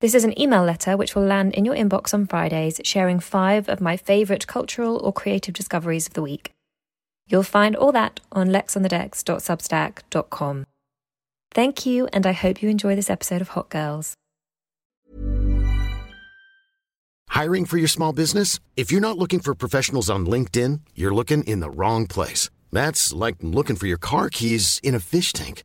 This is an email letter which will land in your inbox on Fridays, sharing five of my favourite cultural or creative discoveries of the week. You'll find all that on lexonthedecks.substack.com. Thank you, and I hope you enjoy this episode of Hot Girls. Hiring for your small business? If you're not looking for professionals on LinkedIn, you're looking in the wrong place. That's like looking for your car keys in a fish tank.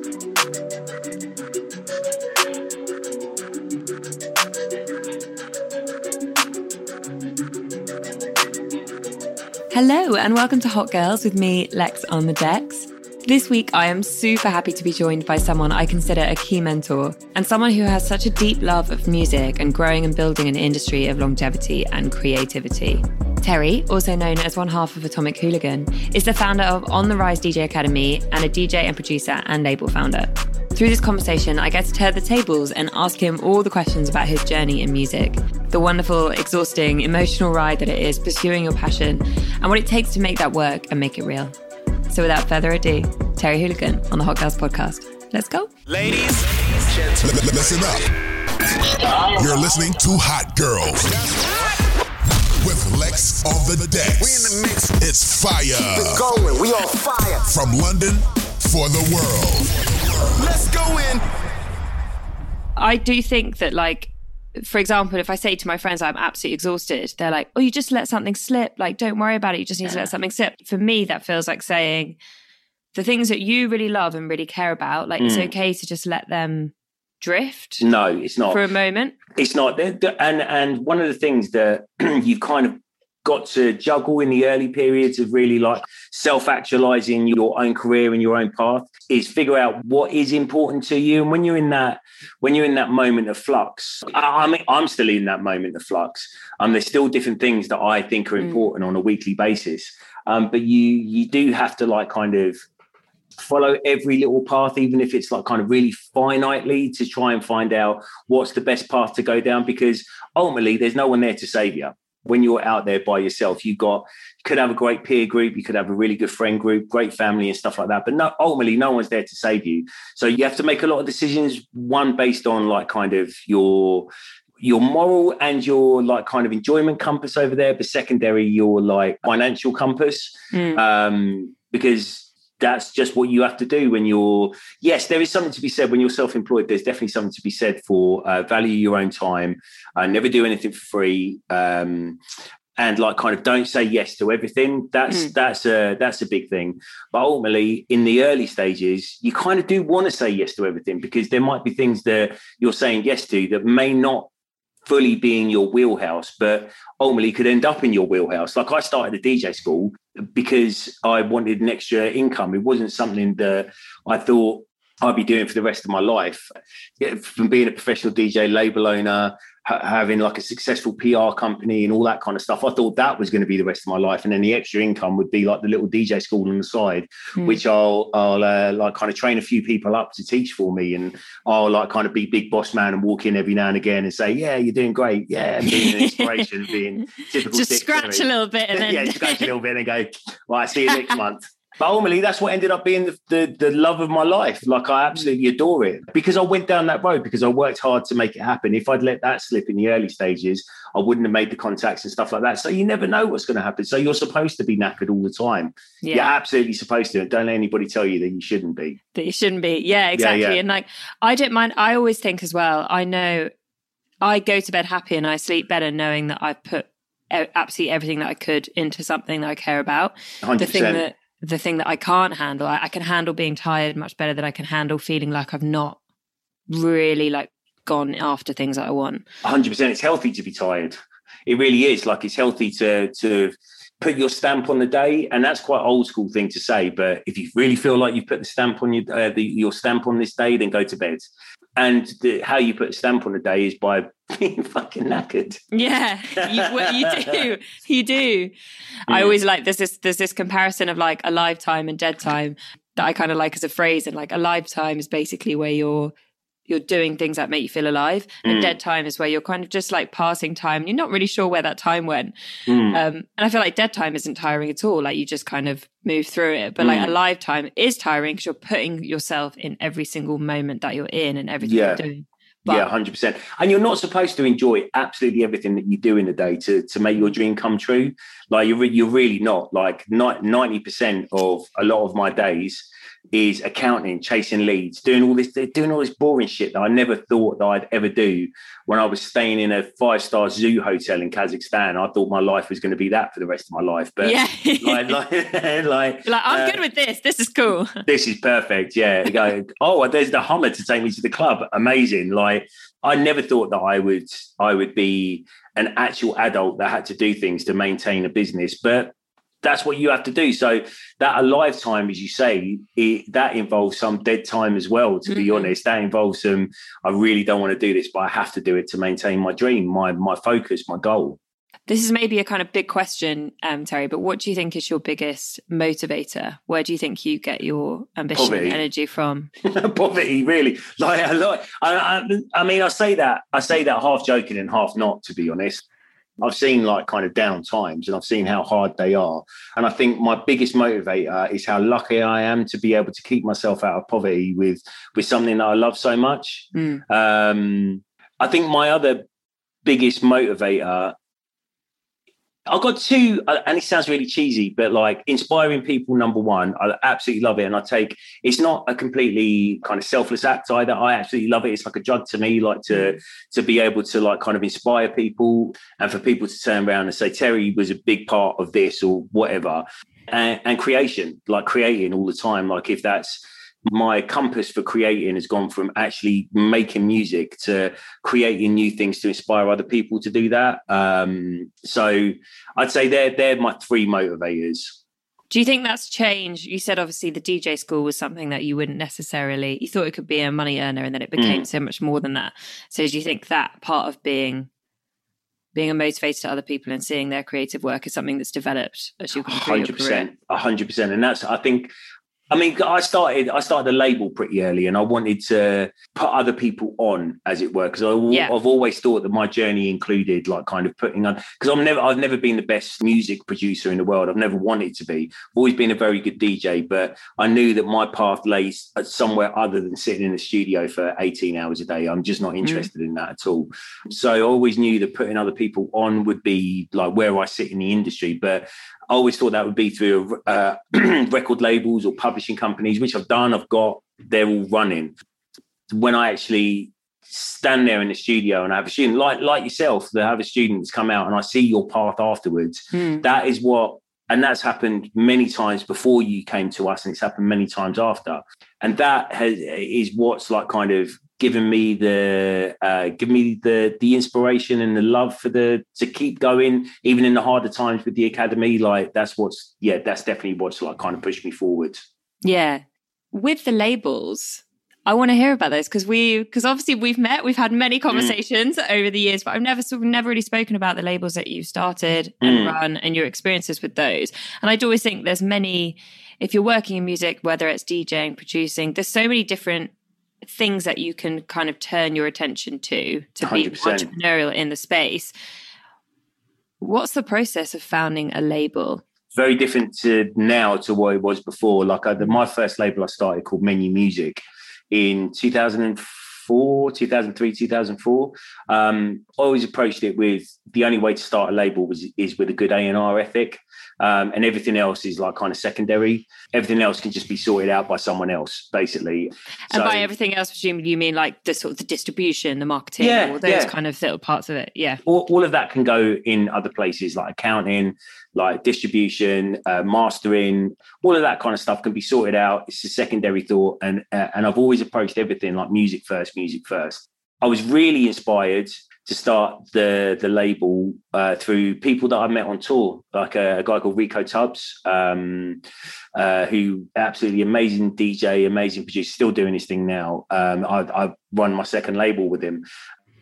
Hello, and welcome to Hot Girls with me, Lex on the decks. This week, I am super happy to be joined by someone I consider a key mentor and someone who has such a deep love of music and growing and building an industry of longevity and creativity. Terry, also known as one half of Atomic Hooligan, is the founder of On the Rise DJ Academy and a DJ and producer and label founder. Through this conversation, I get to turn the tables and ask him all the questions about his journey in music, the wonderful, exhausting, emotional ride that it is pursuing your passion, and what it takes to make that work and make it real. So without further ado, Terry Hooligan on the Hot Girls podcast. Let's go. Ladies, L- l- listen up. You're listening to Hot Girls with Lex on the decks. we in the mix. It's fire We're Going, we on fire. from London for the world. Let's go in. I do think that, like, for example, if I say to my friends I'm absolutely exhausted, they're like, "Oh, you just let something slip. Like, don't worry about it. You just need to let something slip." For me, that feels like saying the things that you really love and really care about. Like, it's mm. okay to just let them drift No, it's not. for a moment. It's not. And and one of the things that you've kind of got to juggle in the early periods of really like self-actualizing your own career and your own path is figure out what is important to you. And when you're in that, when you're in that moment of flux, I, I mean, I'm still in that moment of flux. Um, there's still different things that I think are important on a weekly basis. Um, but you you do have to like kind of follow every little path, even if it's like kind of really finitely to try and find out what's the best path to go down. Because ultimately, there's no one there to save you. When you're out there by yourself, you got you could have a great peer group, you could have a really good friend group, great family and stuff like that. But no, ultimately, no one's there to save you. So you have to make a lot of decisions. One based on like kind of your your moral and your like kind of enjoyment compass over there, but secondary your like financial compass, um, because that's just what you have to do when you're yes there is something to be said when you're self-employed. There's definitely something to be said for uh, value your own time uh, never do anything for free um, and like kind of don't say yes to everything. That's that's a that's a big thing. But ultimately in the early stages you kind of do want to say yes to everything because there might be things that you're saying yes to that may not fully be in your wheelhouse, but ultimately could end up in your wheelhouse. Like I started a DJ school because I wanted an extra income. It wasn't something that I thought I'd be doing for the rest of my life. From being a professional DJ, label owner, ha- having like a successful PR company and all that kind of stuff. I thought that was going to be the rest of my life, and then the extra income would be like the little DJ school on the side, Mm. which I'll I'll uh, like kind of train a few people up to teach for me, and I'll like kind of be big boss man and walk in every now and again and say, "Yeah, you're doing great, yeah," and being an inspiration, being typical. Just scratch a little bit and then yeah, scratch a little bit and go, right, see you next month. But ultimately, that's what ended up being the, the, the love of my life. Like, I absolutely adore it because I went down that road because I worked hard to make it happen. If I'd let that slip in the early stages, I wouldn't have made the contacts and stuff like that. So you never know what's going to happen. So you're supposed to be knackered all the time. yeah. You're absolutely supposed to. Don't let anybody tell you that you shouldn't be. that you shouldn't be. Yeah, exactly. yeah. And like, I don't mind. I always think as well. I know I go to bed happy and I sleep better knowing that I've put absolutely everything that I could into something that I care about. 100%. The thing that the thing that I can't handle, I, I can handle being tired much better than I can handle feeling like I've not really like gone after things that I want. hundred percent. It's healthy to be tired. It really is. Like it's healthy to to put your stamp on the day, and that's quite old school thing to say. But if you really feel like you've put the stamp on your uh, the, your stamp on this day, then go to bed. And the, how you put a stamp on a day is by being fucking knackered. Yeah, you, well, you do. You do. I mm. always like there's this there's this comparison of like alive time and dead time that I kind of like as a phrase. And like alive time is basically where you're you're doing things that make you feel alive, and mm. dead time is where you're kind of just like passing time. You're not really sure where that time went. Mm. Um, and I feel like dead time isn't tiring at all. Like you just kind of move through it. But like mm. alive time is tiring because you're putting yourself in every single moment that you're in and everything Yeah. you're doing. But yeah, hundred percent. And you're not supposed to enjoy absolutely everything that you do in the day to to make your dream come true. Like you're re- you're really not. Like ninety percent of a lot of my days is accounting, chasing leads, doing all this, doing all this boring shit that I never thought that I'd ever do. When I was staying in a five star zoo hotel in Kazakhstan, I thought my life was going to be that for the rest of my life. But yeah, like, like, like, like I'm uh, good with this. This is cool. this is perfect. Yeah. Go, oh, there's the Hummer to take me to the club. Amazing. Like I never thought that I would I would be an actual adult that had to do things to maintain a business, but that's what you have to do. So that a lifetime, as you say, it, that involves some dead time as well. To be Mhm. honest, that involves some. I really don't want to do this, but I have to do it to maintain my dream, my my focus, my goal. This is maybe a kind of big question, um, Terry, but what do you think is your biggest motivator? Where do you think you get your ambition Poverty. and energy from? poverty really like lot I, I, I mean i say that i say that half joking and half not to be honest i've seen like kind of down times and i've seen how hard they are and i think my biggest motivator is how lucky i am to be able to keep myself out of poverty with with something that i love so much Mm. um i think my other biggest motivator I've got two, uh, and it sounds really cheesy, but like inspiring people, number one, I absolutely love it. And I take it's not a completely kind of selfless act either. I absolutely love it. It's like a drug to me, like to to be able to like kind of inspire people and for people to turn around and say, Terry was a big part of this or whatever. And, and creation, like creating all the time. Like if that's my compass for creating has gone from actually making music to creating new things to inspire other people to do that. Um, so I'd say they're they're my three motivators. Do you think that's changed? You said obviously the DJ school was something that you wouldn't necessarily, you thought it could be a money earner and then it became so much more than that. So do you think that part of being being a motivator to other people and seeing their creative work is something that's developed as you've gone through your hundred career? percent, hundred percent, and that's I think. I mean, I started. I started the label pretty early, and I wanted to put other people on, as it were, because Yeah. I've always thought that my journey included like kind of putting on. Because I'm never, I've never been the best music producer in the world. I've never wanted to be. I've always been a very good DJ, but I knew that my path lay uh, somewhere other than sitting in the studio for 18 hours a day. I'm just not mm. interested in that at all. So I always knew that putting other people on would be like where I sit in the industry, but I always thought that would be through uh, record labels or publishing companies, which I've done. I've got, they're all running. When I actually stand there in the studio and I have a student like like yourself, that have a student that's come out and I see your path afterwards, Hmm. that is what and that's happened many times before you came to us and it's happened many times after and that has is what's like kind of given me the uh given me the the inspiration and the love for the to keep going even in the harder times with the academy like that's what's yeah that's definitely what's like kind of pushed me forward Yeah. With the labels, I want to hear about those because we because obviously we've met, we've had many Mm. conversations over the years, but I've never sort of never really spoken about the labels that you started and Mm. run and your experiences with those. And I do always think there's many if you're working in music, whether it's DJing, producing, there's so many different things that you can kind of turn your attention to to be 100%. entrepreneurial in the space. What's the process of founding a label? very different to now to what it was before. Like I, the, my first label I started called Menu Music in 2004, 2003, 2004. Um, I always approached it with the only way to start a label was is with a good A and R ethic, um, and everything else is like kind of secondary. Everything else can just be sorted out by someone else, basically. And So- by everything else, presumably you mean like the sort of the distribution, the marketing, Yeah, all those yeah. kind of little parts of it. Yeah. all, all of that can go in other places like accounting like distribution uh, mastering all of that kind of stuff can be sorted out. It's a secondary thought. And uh, and i've always approached everything like music first music first. I was really inspired to start the the label uh, through people that I met on tour, like a, a guy called Rico Tubbs, um, uh, who absolutely amazing DJ, amazing producer, still doing his thing now. Um, I, I run my second label with him,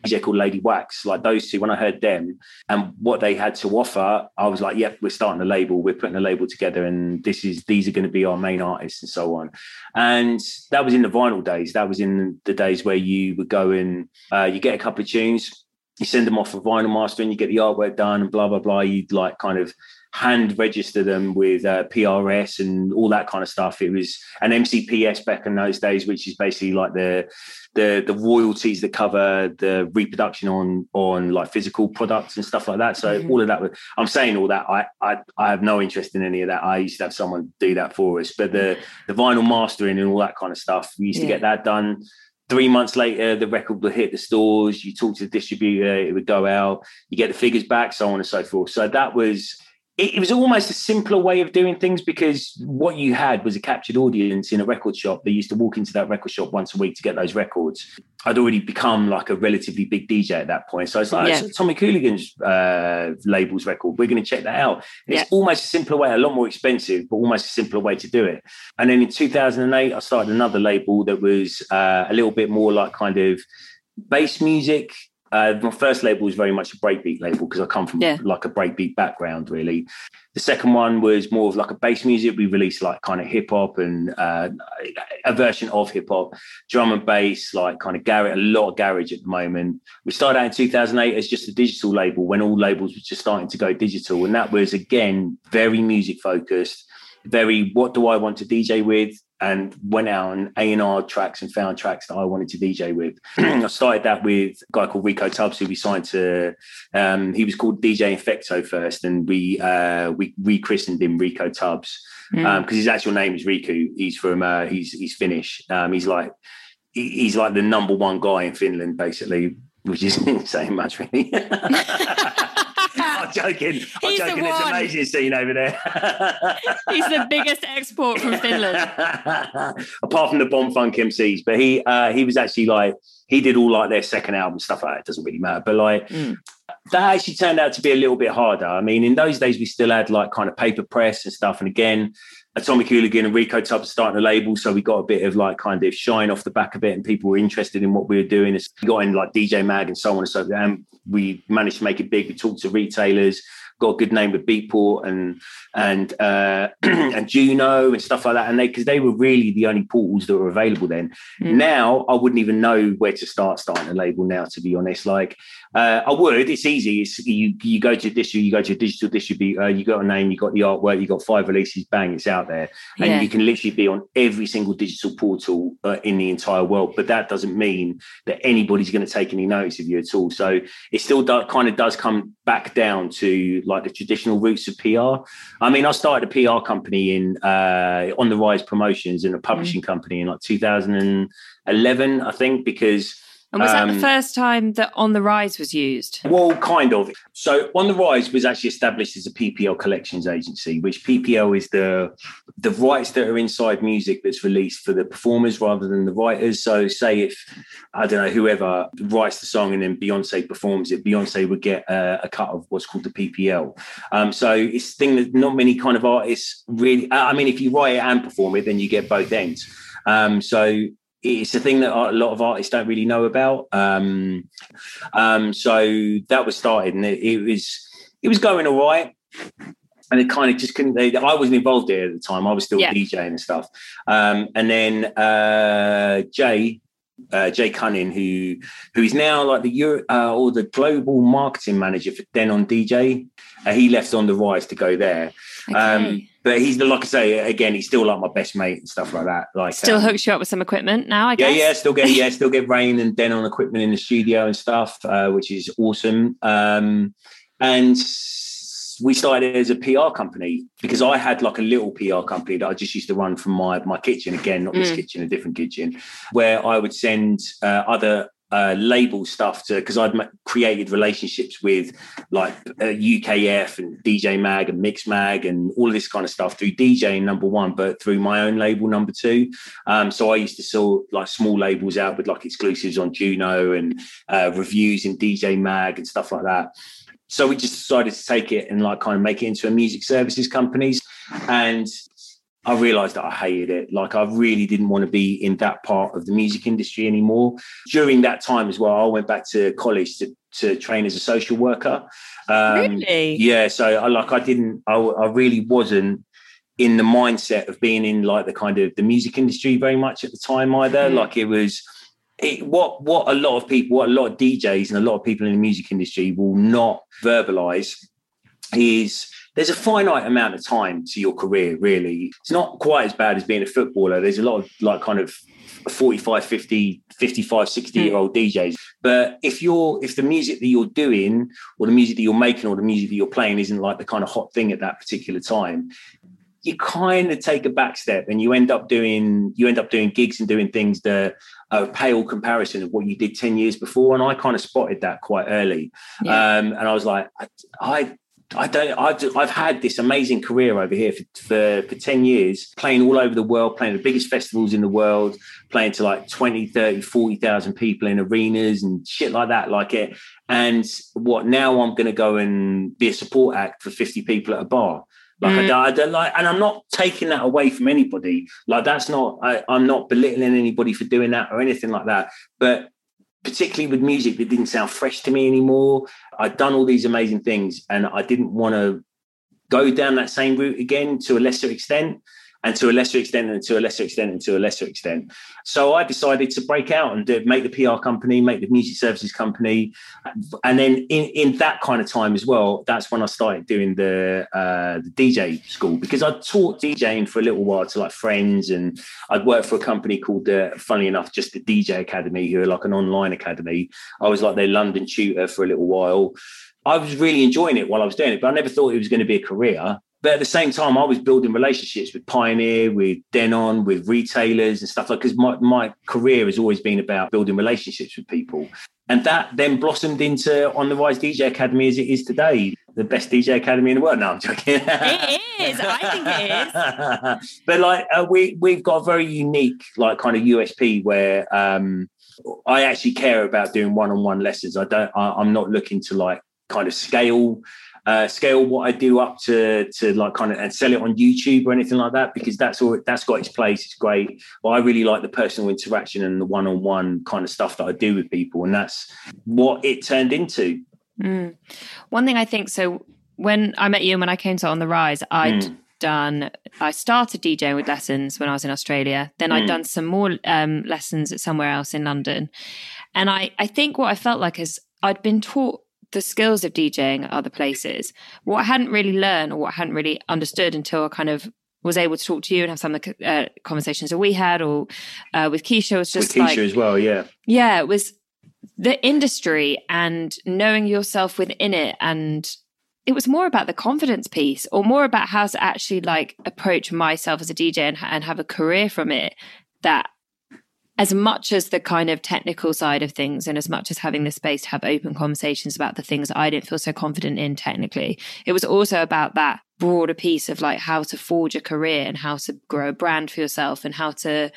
DJ called Lady Wax. Like those two, when I heard them and what they had to offer, I was like, "Yep, we're starting a label. We're putting a label together, and this is these are going to be our main artists and so on." And that was in the vinyl days. That was in the days where you would go and uh, you get a couple of tunes, you send them off for vinyl mastering, you get the artwork done, and blah blah blah. You'd like kind of hand register them with uh, PRS and all that kind of stuff. It was an MCPS back in those days, which is basically like the the the royalties that cover the reproduction on on like physical products and stuff like that. So Mhm. all of that, was- I'm saying all that. I, I I have no interest in any of that. I used to have someone do that for us, but the the vinyl mastering and all that kind of stuff, we used to get that done. Three months later, the record would hit the stores. You talk to the distributor, it would go out. You get the figures back, so on and so forth. So that was it, it was almost a simpler way of doing things because what you had was a captured audience in a record shop. They used to walk into that record shop once a week to get those records. I'd already become like a relatively big DJ at that point. So it's like, Yeah. it's Atomic Hooligan's uh, labels record. We're going to check that out. Yeah. It's almost a simpler way, a lot more expensive, but almost a simpler way to do it. And then in 2008, I started another label that was uh, a little bit more like kind of bass music. Uh, my first label was very much a breakbeat label because I come from Yeah. like a breakbeat background, really. The second one was more of like a bass music. We released like kind of hip hop and uh, a version of hip hop, drum and bass, like kind of garage, a lot of garage at the moment. We started out in 2008 as just a digital label when all labels were just starting to go digital. And that was, again, very music focused, very what do I want to DJ with? And went out on A&R tracks and found tracks that I wanted to DJ with. I started that with a guy called Rico Tubbs, who we signed to. Um, he was called DJ Infecto first, and we uh, we rechristened him Rico Tubbs Mm. because his actual name is Riku. He's from uh, he's he's Finnish. Um, he's like he- he's like the number one guy in Finland, basically, which isn't saying much really. I'm joking. I'm He's joking. It's one. amazing scene over there. He's the biggest export from Finland. Apart from the Bomfunk MC's, but he uh, he was actually like he did all like their second album stuff like that. It doesn't really matter, but like Mm. that actually turned out to be a little bit harder. I mean, in those days we still had like kind of paper press and stuff, and again. Atomic Hooligan and Rico Tubbs starting a label, so we got a bit of like kind of shine off the back of it, and people were interested in what we were doing. It's- We got in like DJ Mag and so on and so forth, and we managed to make it big. We talked to retailers, got a good name with Beatport and and uh, and Juno and stuff like that, and they because they were really the only portals that were available then. Mm. Now I wouldn't even know where to start starting a label. Now, to be honest, like uh, I would. It's easy. It's you. You go to this. You go to a digital distributor. You got a name. You got the artwork. You got five releases. Bang! It's out there, and Yeah. you can literally be on every single digital portal uh, in the entire world. But that doesn't mean that anybody's going to take any notice of you at all. So it still do, kind of does come back down to like the traditional roots of PR. I mean, I started a PR company in uh, on the Rise Promotions and a publishing company in like 2011, I think, because. And was that um, the first time that On the Rise was used? Well, kind of. So, On the Rise was actually established as a PPL collections agency, which PPL is the the rights that are inside music that's released for the performers rather than the writers. So, say if I don't know whoever writes the song and then Beyonce performs it, Beyonce would get a, a cut of what's called the PPL. Um, so it's a thing that not many kind of artists really. I mean, if you write it and perform it, then you get both ends. Um, so it's a thing that a lot of artists don't really know about. Um, um, so that was started, and it, it was it was going all right and it kind of just couldn't. They, I wasn't involved there at the time. I was still Yeah. DJing and stuff. Um, and then uh, Jay, uh, Jay Cunning, who who is now like the Euro, uh, or the global marketing manager for Denon DJ. Uh, he left on the rise to go there. Um, Okay. but he's the like I say again, he's still like my best mate and stuff like that. Like Still um, hooks you up with some equipment now, I yeah, guess. yeah, yeah, still get yeah, still get Rane and Denon equipment in the studio and stuff, uh, which is awesome. Um, and we started as a PR company because I had like a little PR company that I just used to run from my my kitchen again, not this Mm. kitchen, a different kitchen, where I would send uh, other. Uh, label stuff to because I'd created relationships with like uh, UKF and DJ Mag and Mix Mag and all of this kind of stuff through DJing number one, but through my own label number two. Um, so I used to sell like small labels out with like exclusives on Juno and uh, reviews in DJ Mag and stuff like that. So we just decided to take it and like kind of make it into a music services companies. And I realized that I hated it. Like I really didn't want to be in that part of the music industry anymore. During that time as well, I went back to college to, to train as a social worker. Um, Really? Yeah. So I like I didn't. I, I really wasn't in the mindset of being in like the kind of the music industry very much at the time either. Mm. Like it was. It, what what a lot of people, what a lot of DJs and a lot of people in the music industry will not verbalize is there's a finite amount of time to your career really. It's not quite as bad as being a footballer. There's a lot of like kind of 45 50 55 60 year old djs but if you're if the music that you're doing or the music that you're making or the music that you're playing isn't like the kind of hot thing at that particular time you kind of take a back step and you end up doing you end up doing gigs and doing things that are a pale comparison of what you did 10 years before. And i kind of spotted that quite early. Yeah. um, and i was like i, I I don't. I've, I've had this amazing career over here for, for for ten years, playing all over the world, playing the biggest festivals in the world, playing to like 20, 30, 40,000 people in arenas and shit like that, like it. And what now? I'm going to go and be a support act for fifty people at a bar. Like I, Mm. don't, I don't like, and I'm not taking that away from anybody. Like that's not. I, I'm not belittling anybody for doing that or anything like that. But particularly with music that didn't sound fresh to me anymore. I'd done all these amazing things and I didn't want to go down that same route again to a lesser extent and to a lesser extent and to a lesser extent and to a lesser extent. So I decided to break out and do, make the PR company, make the music services company. And then in, in that kind of time as well, that's when I started doing the, uh, the DJ school because I taught DJing for a little while to like friends and I'd worked for a company called, uh, funnily enough, just the DJ Academy, who are like an online academy. I was like their London tutor for a little while. I was really enjoying it while I was doing it, but I never thought it was going to be a career. But at the same time, I was building relationships with Pioneer, with Denon, with retailers and stuff like. Because my my career has always been about building relationships with people, and that then blossomed into On the Rise DJ Academy as it is today, the best DJ academy in the world. No, I'm joking. It is. I think it is. but like uh, we we've got a very unique like kind of USP where um, I actually care about doing one-on-one lessons. I don't. I, I'm not looking to like kind of scale uh, scale what I do up to to like kind of and sell it on YouTube or anything like that because that's all that's got its place. It's great, but I really like the personal interaction and the one-on-one kind of stuff that I do with people, and that's what it turned into. Mm. One thing I think so when I met you and when I came to On the Rise, I'd Mm. done I started DJing with lessons when I was in Australia. Then I'd Mm. done some more um, lessons at somewhere else in London. And I, I think what I felt like is I'd been taught the skills of DJing at other places. What I hadn't really learned or what I hadn't really understood until I kind of was able to talk to you and have some of the uh, conversations that we had or uh, with Keisha was just with Keisha like as well, yeah. yeah, it was the industry and knowing yourself within it. And it was more about the confidence piece or more about how to actually like approach myself as a DJ and, and have a career from it that as much as the kind of technical side of things and as much as having the space to have open conversations about the things I didn't feel so confident in technically, it was also about that broader piece of like how to forge a career and how to grow a brand for yourself and how to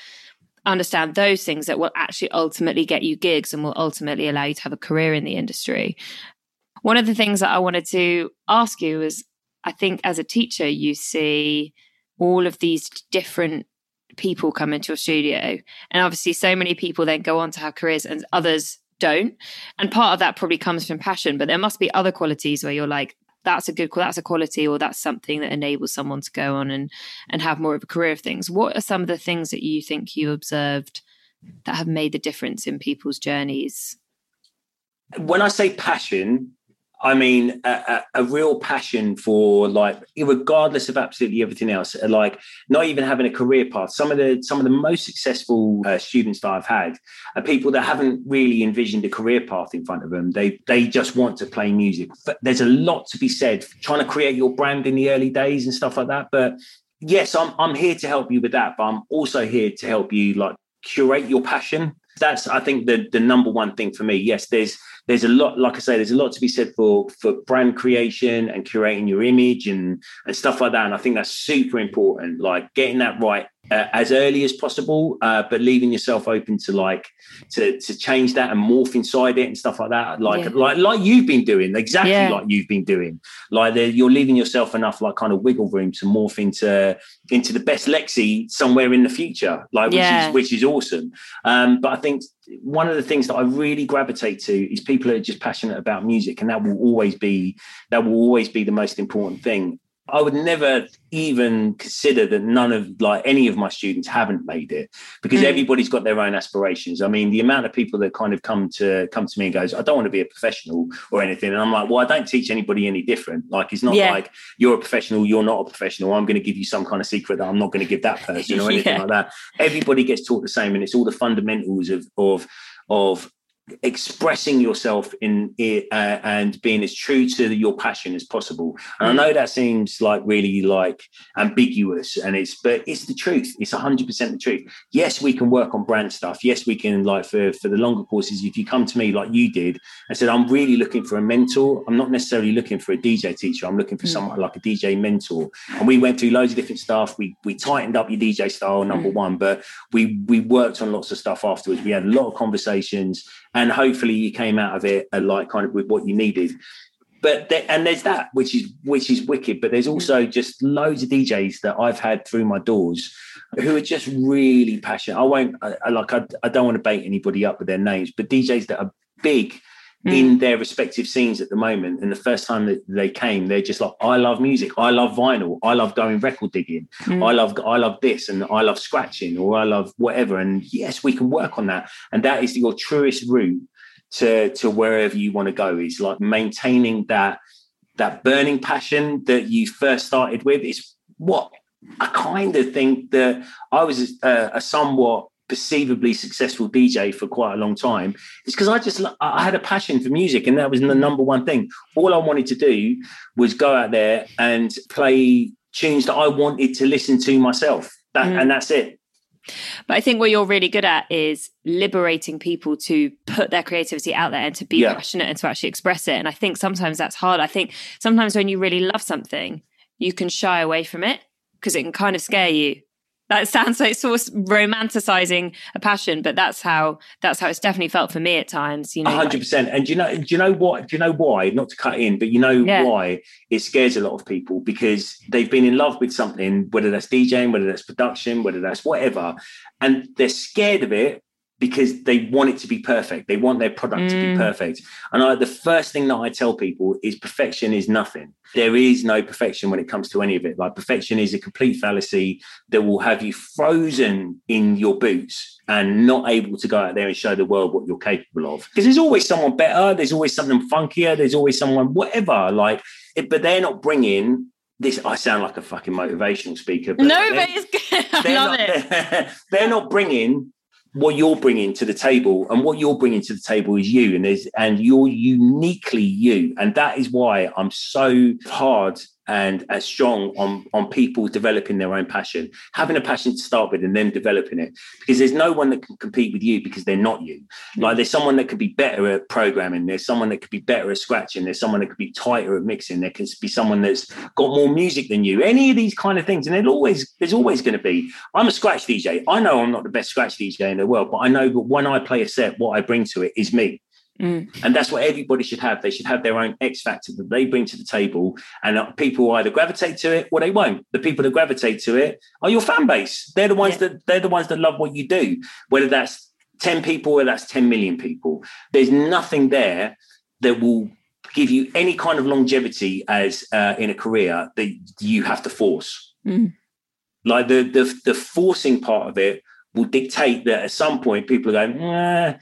understand those things that will actually ultimately get you gigs and will ultimately allow you to have a career in the industry. One of the things that I wanted to ask you is I think as a teacher, you see all of these different people come into your studio. And obviously, so many people then go on to have careers and others don't. And part of that probably comes from passion, but there must be other qualities where you're like, that's a good that's a quality or that's something that enables someone to go on and and have more of a career of things what are some of the things that you think you observed that have made the difference in people's journeys when i say passion I mean, a, a, real passion for like, regardless of absolutely everything else, uh, like not even having a career path. Some of the some of the most successful uh, students that I've had are people that haven't really envisioned a career path in front of them. They they just want to play music. But there's a lot to be said trying to create your brand in the early days and stuff like that. But yes, I'm I'm here to help you with that. But I'm also here to help you like curate your passion. That's I think the the number one thing for me. Yes, there's there's a lot, like I say, there's a lot to be said for for brand creation and curating your image and and stuff like that. And I think that's super important. Like getting that right uh, as early as possible, uh, but leaving yourself open to like to to change that and morph inside it and stuff like that. Like yeah. like like you've been doing exactly yeah. like you've been doing. Like you're leaving yourself enough like kind of wiggle room to morph into into the best Lexi somewhere in the future. Like yeah. which is which is awesome. Um, but I think one of the things that I really gravitate to is people are just passionate about music, and that will always be that will always be the most important thing. I would never even consider that none of like any of my students haven't made it because mm. everybody's got their own aspirations. I mean, the amount of people that kind of come to come to me and goes, I don't want to be a professional or anything. And I'm like, well, I don't teach anybody any different. Like it's not yeah. like you're a professional, you're not a professional. I'm going to give you some kind of secret that I'm not going to give that person or anything yeah. like that. Everybody gets taught the same, and it's all the fundamentals of of of expressing yourself in it uh, and being as true to your passion as possible. And i know that seems like really like ambiguous and it's but it's the truth. It's 100% the truth. Yes we can work on brand stuff. Yes we can like for for the longer courses if you come to me like you did and said i'm really looking for a mentor i'm not necessarily looking for a dj teacher. I'm looking for mm. someone like a dj mentor. And we went through loads of different stuff. We we tightened up your dj style number mm. one but we we worked on lots of stuff afterwards. We had a lot of conversations and hopefully you came out of it like kind of with what you needed. But there, and there's that which is which is wicked but there's also just loads of djs that i've had through my doors who are just really passionate. I won't I, I like I, I don't want to bait anybody up with their names but djs that are big mm. in their respective scenes at the moment. And the first time that they came, they're just like, I love music, I love vinyl, I love going record digging, mm. I love I love this, and I love scratching, or I love whatever. And yes, we can work on that. And that is your truest route to to wherever you want to go. Is like maintaining that that burning passion that you first started with. Is what I kind of think that I was a, a somewhat perceivably successful DJ for quite a long time is because I just I had a passion for music and that was the number one thing. All I wanted to do was go out there and play tunes that I wanted to listen to myself. That, mm. and that's it. But I think what you're really good at is liberating people to put their creativity out there and to be yeah. passionate and to actually express it. And I think sometimes that's hard. I think sometimes when you really love something, you can shy away from it because it can kind of scare you that sounds like sort of romanticizing a passion, but that's how that's how it's definitely felt for me at times. You know, hundred percent. And do you know, do you know what? Do you know why? Not to cut in, but you know yeah. why it scares a lot of people because they've been in love with something, whether that's DJing, whether that's production, whether that's whatever, and they're scared of it because they want it to be perfect. They want their product mm. to be mm. perfect. And I, the first thing that I tell people is perfection is nothing. There is no perfection when it comes to any of it. Like perfection is a complete fallacy that will have you frozen in your boots and not able to go out there and show the world what you're capable of. Because there's always someone better. There's always something funkier. There's always someone whatever. Like, it, but they're not bringing this I sound like a fucking motivational speaker. But no, but it's good. I love not, it. they're not bringing what you're bringing to the table and what you're bringing to the table is you and there's and you're uniquely you. And that is why i'm so hard and as strong on on people developing their own passion having a passion to start with and then developing it. Because there's no one that can compete with you because they're not you. Like there's someone that could be better at programming. There's someone that could be better at scratching. There's someone that could be tighter at mixing. There could be someone that's got more music than you. Any of these kind of things. And there's always there's always going to be. I'm a scratch dj i know i'm not the best scratch dj in the world but i know that when i play a set what i bring to it is me Mm. And that's what everybody should have. They should have their own X factor that they bring to the table. And people either gravitate to it or they won't. The people that gravitate to it are your fan base. They're the ones yeah. that they're the ones that love what you do, whether that's 10 people or that's 10 million people. There's nothing there that will give you any kind of longevity as uh, in a career that you have to force. Mm. Like the, the the forcing part of it will dictate that at some point people are going, eh,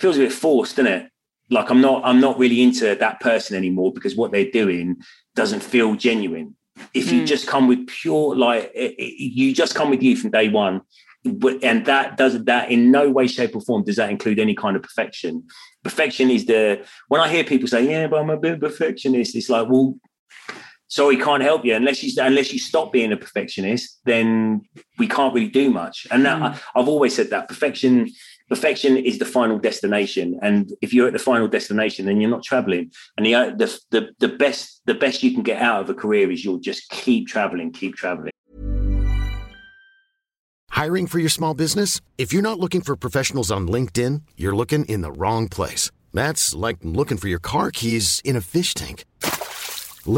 feels a bit forced, doesn't it? Like I'm not I'm not really into that person anymore because what they're doing doesn't feel genuine. If mm. you just come with pure like it, it, you just come with you from day one, but and that does that in no way, shape, or form does that include any kind of perfection. Perfection is the when I hear people say, "Yeah, but I'm a bit perfectionist," it's like, well, sorry, can't help you unless you unless you stop being a perfectionist. Then we can't really do much. And that, mm. I, I've always said that perfection perfection is the final destination and if you're at the final destination then you're not traveling. And the, uh, the the the, best the best you can get out of a career is you'll just keep traveling keep traveling. Hiring for your small business? If you're not looking for professionals on linkedin you're looking in the wrong place. That's like looking for your car keys in a fish tank.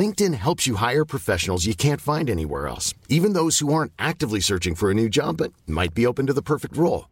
Linkedin helps you hire professionals you can't find anywhere else even those who aren't actively searching for a new job but might be open to the perfect role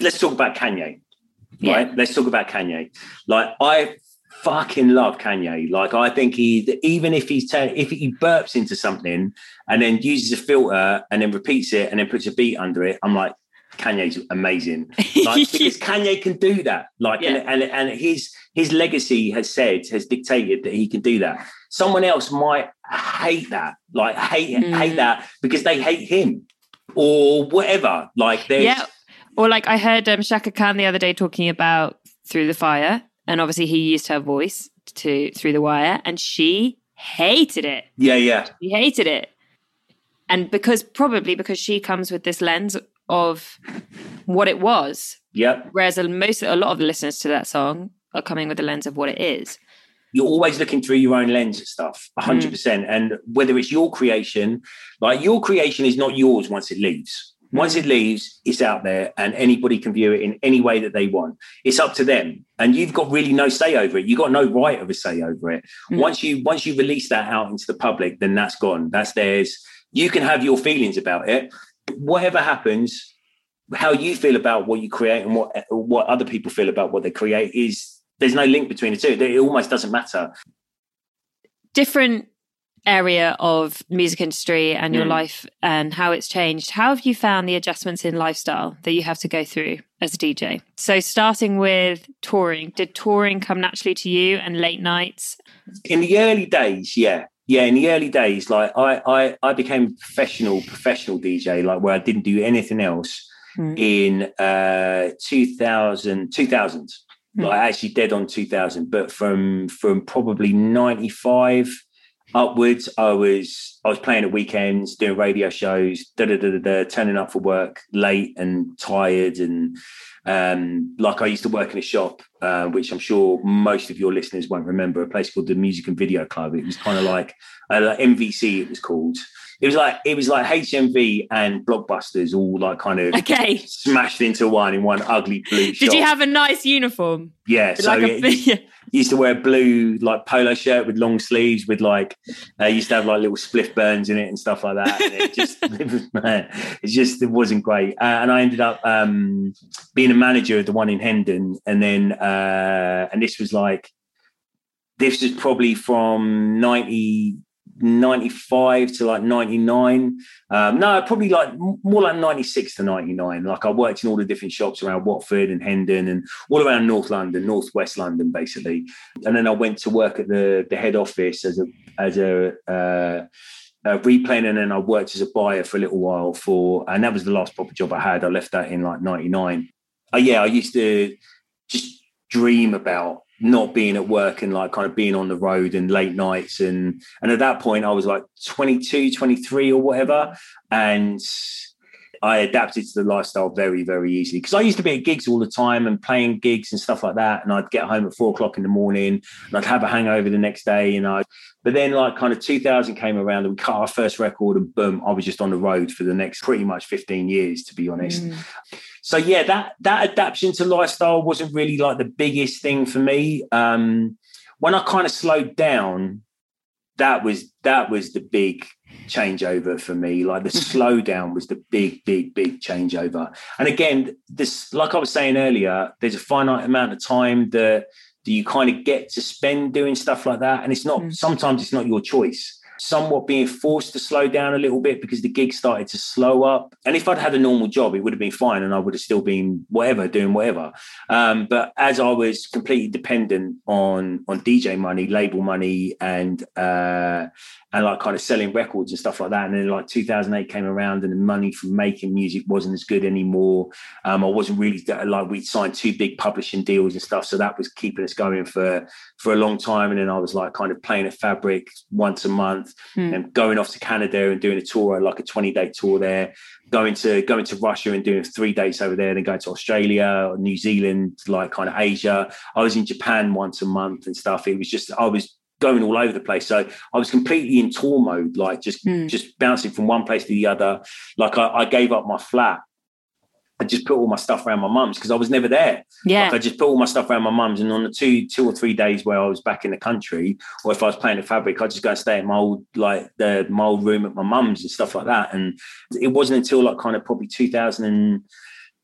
Let's talk about Kanye, right? Let's talk about Kanye. Like I fucking love Kanye. Like I think he, even if he's t- if he burps into something and then uses a filter and then repeats it and then puts a beat under it, I'm like, Kanye's amazing. Like because Kanye can do that. Like yeah. and, and and his his legacy has said has dictated that he can do that. Someone else might hate that, like hate mm. hate that because they hate him or whatever. Like there's yeah. Or like I heard um, Chaka Khan the other day talking about Through the Fire, and obviously he used her voice to Through the Wire, and she hated it. Yeah, yeah. She hated it. And because probably because she comes with this lens of what it was. Yep. Whereas most a lot of the listeners to that song are coming with the lens of what it is. You're always looking through your own lens at stuff, 100%. Mm. And whether it's your creation, like your creation is not yours once it leaves. Once it leaves, it's out there and anybody can view it in any way that they want. It's up to them. And you've got really no say over it. You've got no right of a say over it. Mm. Once you once you release that out into the public, then that's gone. That's theirs. You can have your feelings about it. Whatever happens, how you feel about what you create and what what other people feel about what they create is there's no link between the two. It almost doesn't matter. Different area of music industry and your mm. life and how it's changed how have you found the adjustments in lifestyle that you have to go through as a dj so starting with touring did touring come naturally to you and late nights in the early days yeah yeah in the early days like i i, I became a professional professional dj like where i didn't do anything else Mm. in uh 2000 2000 Mm. like actually dead on 2000 but from from probably 95 upwards i was i was playing at weekends doing radio shows da, da, da, da, da, turning up for work late and tired and um like i used to work in a shop uh, which i'm sure most of your listeners won't remember a place called the music and video club. It was kind of like uh, mvc it was called it was like it was like HMV and Blockbusters all like kind of Okay. smashed into one in one ugly blue. Did you have a nice uniform? Yeah, so like a, yeah. used to wear a blue like polo shirt with long sleeves with like uh, used to have like little spliff burns in it and stuff like that. And it just it was, man, it just it wasn't great. Uh, and I ended up um, being a manager of the one in Hendon, and then uh, and this was like this was probably from 90 95 to like 99 um no probably like more like 96 to 99 like i worked in all the different shops around watford and hendon and all around north london northwest london basically and then i went to work at the the head office as a as a uh uh, replaying and then I worked as a buyer for a little while for, and that was the last proper job I had. I left that in like 99. Uh, yeah, I used to just dream about not being at work and like kind of being on the road and late nights. And, and at that point I was like 22, 23 or whatever. And I adapted to the lifestyle very, very easily because I used to be at gigs all the time and playing gigs and stuff like that. And I'd get home at four o'clock in the morning and I'd have a hangover the next day. And I, but then like kind of 2000 came around and we cut our first record and boom, I was just on the road for the next pretty much 15 years, to be honest. So yeah, that that adaptation to lifestyle wasn't really like the biggest thing for me. Um, when I kind of slowed down, that was that was the big changeover for me. Like the slowdown was the big, big, big changeover. And again, this, like I was saying earlier, there's a finite amount of time that, that you kind of get to spend doing stuff like that. And it's not, mm. sometimes it's not your choice. Somewhat being forced to slow down a little bit because the gig started to slow up. And if I'd had a normal job, it would have been fine and I would have still been whatever, doing whatever. Um, but as I was completely dependent on on DJ money, label money, and uh, and like kind of selling records and stuff like that. And then like 2008 came around and the money from making music wasn't as good anymore. Um, I wasn't really like we signed two big publishing deals and stuff. So that was keeping us going for, for a long time. And then I was like kind of playing at Fabric once a month Hmm. and going off to Canada and doing a tour, like a 20 day tour there, going to going to Russia and doing three dates over there, then going to Australia, New Zealand, like kind of Asia. I was in Japan once a month and stuff. It was just I was going all over the place. So I was completely in tour mode, like just just bouncing from one place to the other. Like I, I gave up my flat. I just put all my stuff around my mum's because I was never there. Yeah. Like I just put all my stuff around my mum's, and on the two, two or three days where I was back in the country, or if I was playing at Fabric, I'd just go and stay in my old, like the my old room at my mum's and stuff like that. And it wasn't until like kind of probably 2000 and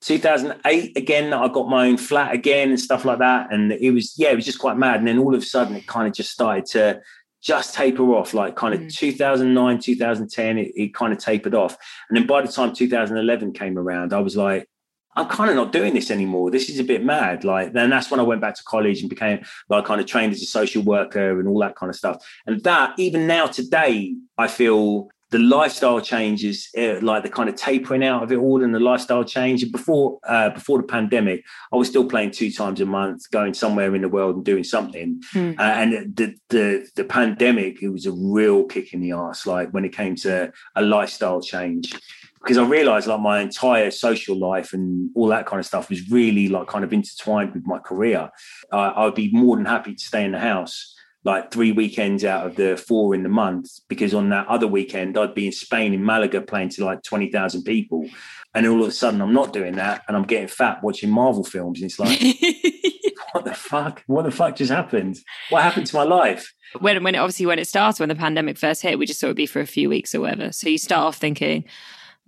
2008 again that I got my own flat again and stuff like that. And it was, yeah, it was just quite mad. And then all of a sudden it kind of just started to just taper off, like kind of mm. 2009, 2010, it, it kind of tapered off. And then by the time 2011 came around, I was like, I'm kind of not doing this anymore. This is a bit mad. Like, then that's when I went back to college and became like kind of trained as a social worker and all that kind of stuff. And that, even now today, I feel the lifestyle changes, uh, like the kind of tapering out of it all, and the lifestyle change. And before, uh, before the pandemic, I was still playing two times a month, going somewhere in the world and doing something. Hmm. Uh, and the, the the pandemic, it was a real kick in the ass. Like when it came to a lifestyle change because I realized like my entire social life and all that kind of stuff was really like kind of intertwined with my career. Uh, I would be more than happy to stay in the house like three weekends out of the four in the month because on that other weekend I'd be in Spain in Malaga playing to like 20,000 people. And all of a sudden I'm not doing that and I'm getting fat watching Marvel films. And it's like what the fuck? What the fuck just happened? What happened to my life? When when it, obviously when it started when the pandemic first hit we just thought it'd be for a few weeks or whatever. So you start off thinking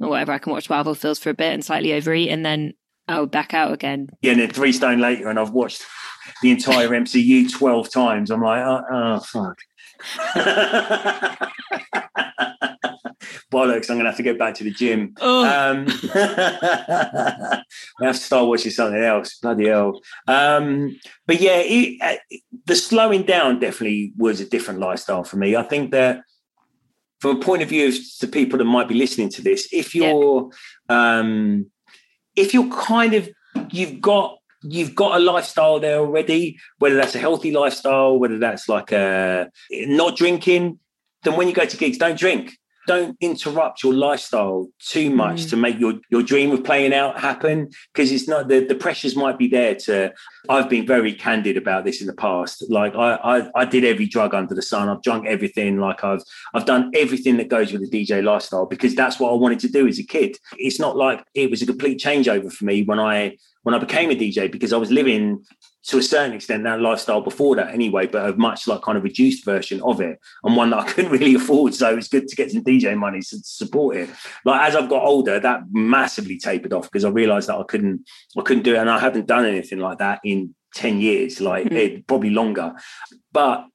or whatever i can watch marvel films for a bit and slightly overeat and then I'll back out again. Yeah and then three stone later and I've watched the entire MCU 12 times. I'm like oh, oh fuck. Bollocks i'm gonna have to get back to the gym. Oh. um i have to start watching something else. Bloody hell. Um but yeah it, uh, the slowing down definitely was a different lifestyle for me. I think that from a point of view of the people that might be listening to this if you're um if you're kind of you've got you've got a lifestyle there already, whether that's a healthy lifestyle, whether that's like a not drinking, then when you go to gigs, don't drink don't interrupt your lifestyle too much mm. to make your your dream of playing out happen because it's not the the pressures might be there to i've been very candid about this in the past. Like I, I i did every drug under the sun. I've drunk everything. Like i've i've done everything that goes with the dj lifestyle because that's what i wanted to do as a kid. It's not like it was a complete changeover for me when i when i became a dj because i was living to a certain extent that lifestyle before that anyway, but a much like kind of reduced version of it and one that I couldn't really afford. So it's good to get some DJ money to support it. Like as I've got older, that massively tapered off because I realized that I couldn't I couldn't do it and I haven't done anything like that in 10 years, like mm-hmm. it, probably longer. But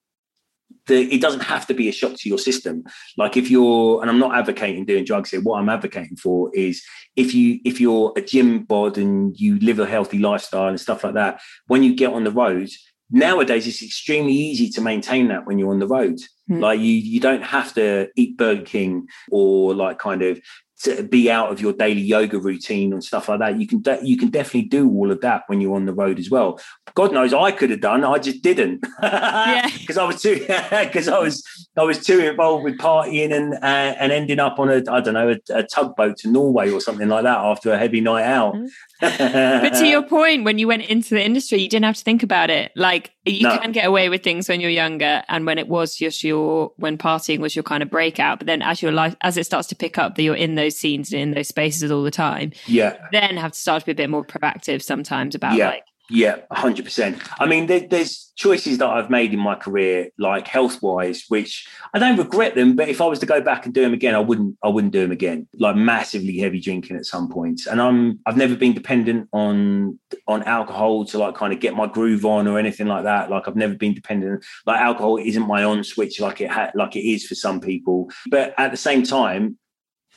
the, it doesn't have to be a shock to your system. Like if you're, and I'm not advocating doing drugs here. What I'm advocating for is if you if you're a gym bod and you live a healthy lifestyle and stuff like that, when you get on the road, nowadays it's extremely easy to maintain that when you're on the road. Mm. Like you you don't have to eat Burger King or like kind of to be out of your daily yoga routine and stuff like that. You can de- you can definitely do all of that when you're on the road as well. God knows I could have done, I just didn't because I was too because I was I was too involved with partying and uh, and ending up on a I don't know a, a, tugboat to Norway or something like that after a heavy night out. Mm but to your point, when you went into the industry, you didn't have to think about it. Like you no. can get away with things when you're younger, and when it was just your when partying was your kind of breakout. But then as your life as it starts to pick up, that you're in those scenes and in those spaces all the time. Yeah. Then have to start to be a bit more proactive sometimes about yeah. like yeah, hundred percent. I mean, there, there's choices that I've made in my career, like health wise, which I don't regret them. But if I was to go back and do them again, I wouldn't. I wouldn't do them again. Like massively heavy drinking at some points, and I'm. I've never been dependent on on alcohol to like kind of get my groove on or anything like that. Like I've never been dependent. Like alcohol isn't my on switch like it ha- like it is for some people. But at the same time,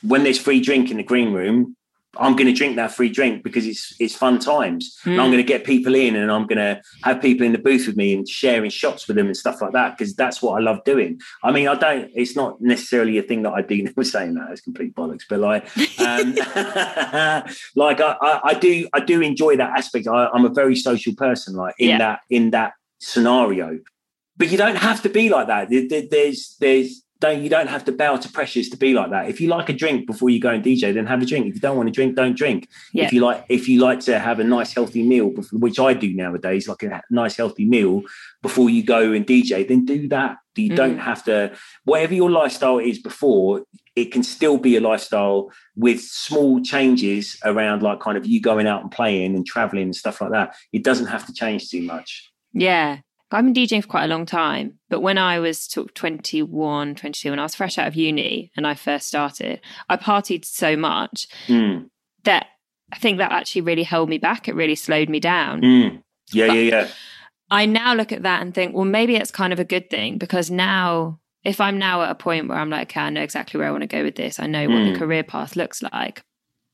when there's free drink in the green room, I'm going to drink that free drink because it's it's fun times. Mm. And I'm hmm. going to get people in and I'm going to have people in the booth with me and sharing shots with them and stuff like that because that's what I love doing. I mean, I don't. It's not necessarily a thing that I do. Never saying that it's complete bollocks, but like, um, like I, I, I, do I do enjoy that aspect. I, am a very social person. Like in yeah. that in that scenario, but you don't have to be like that. There's there's don't you don't have to bow to pressures to be like that. If you like a drink before you go and DJ, then have a drink. If you don't want to drink, don't drink. Yeah. If you like, if you like to have a nice healthy meal, which I do nowadays, like a nice healthy meal before you go and DJ, then do that. You mm. don't have to. Whatever your lifestyle is before, it can still be a lifestyle with small changes around, like kind of you going out and playing and traveling and stuff like that. It doesn't have to change too much. Yeah, I've been DJing for quite a long time, but when I was 21, 22, when I was fresh out of uni and I first started, I partied so much mm. that I think that actually really held me back. It really slowed me down. Mm. Yeah, but yeah, yeah. I now look at that and think, well, maybe it's kind of a good thing because now, if I'm now at a point where I'm like, okay, I know exactly where I want to go with this, I know what mm. the career path looks like,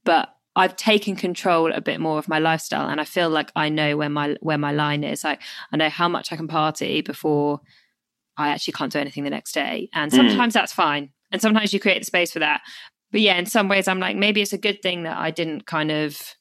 but I've taken control a bit more of my lifestyle and I feel like I know where my where my line is. Like I know how much I can party before I actually can't do anything the next day. And hmm. sometimes mm. that's fine. And sometimes you create the space for that. But yeah, in some ways I'm like, maybe it's a good thing that I didn't kind of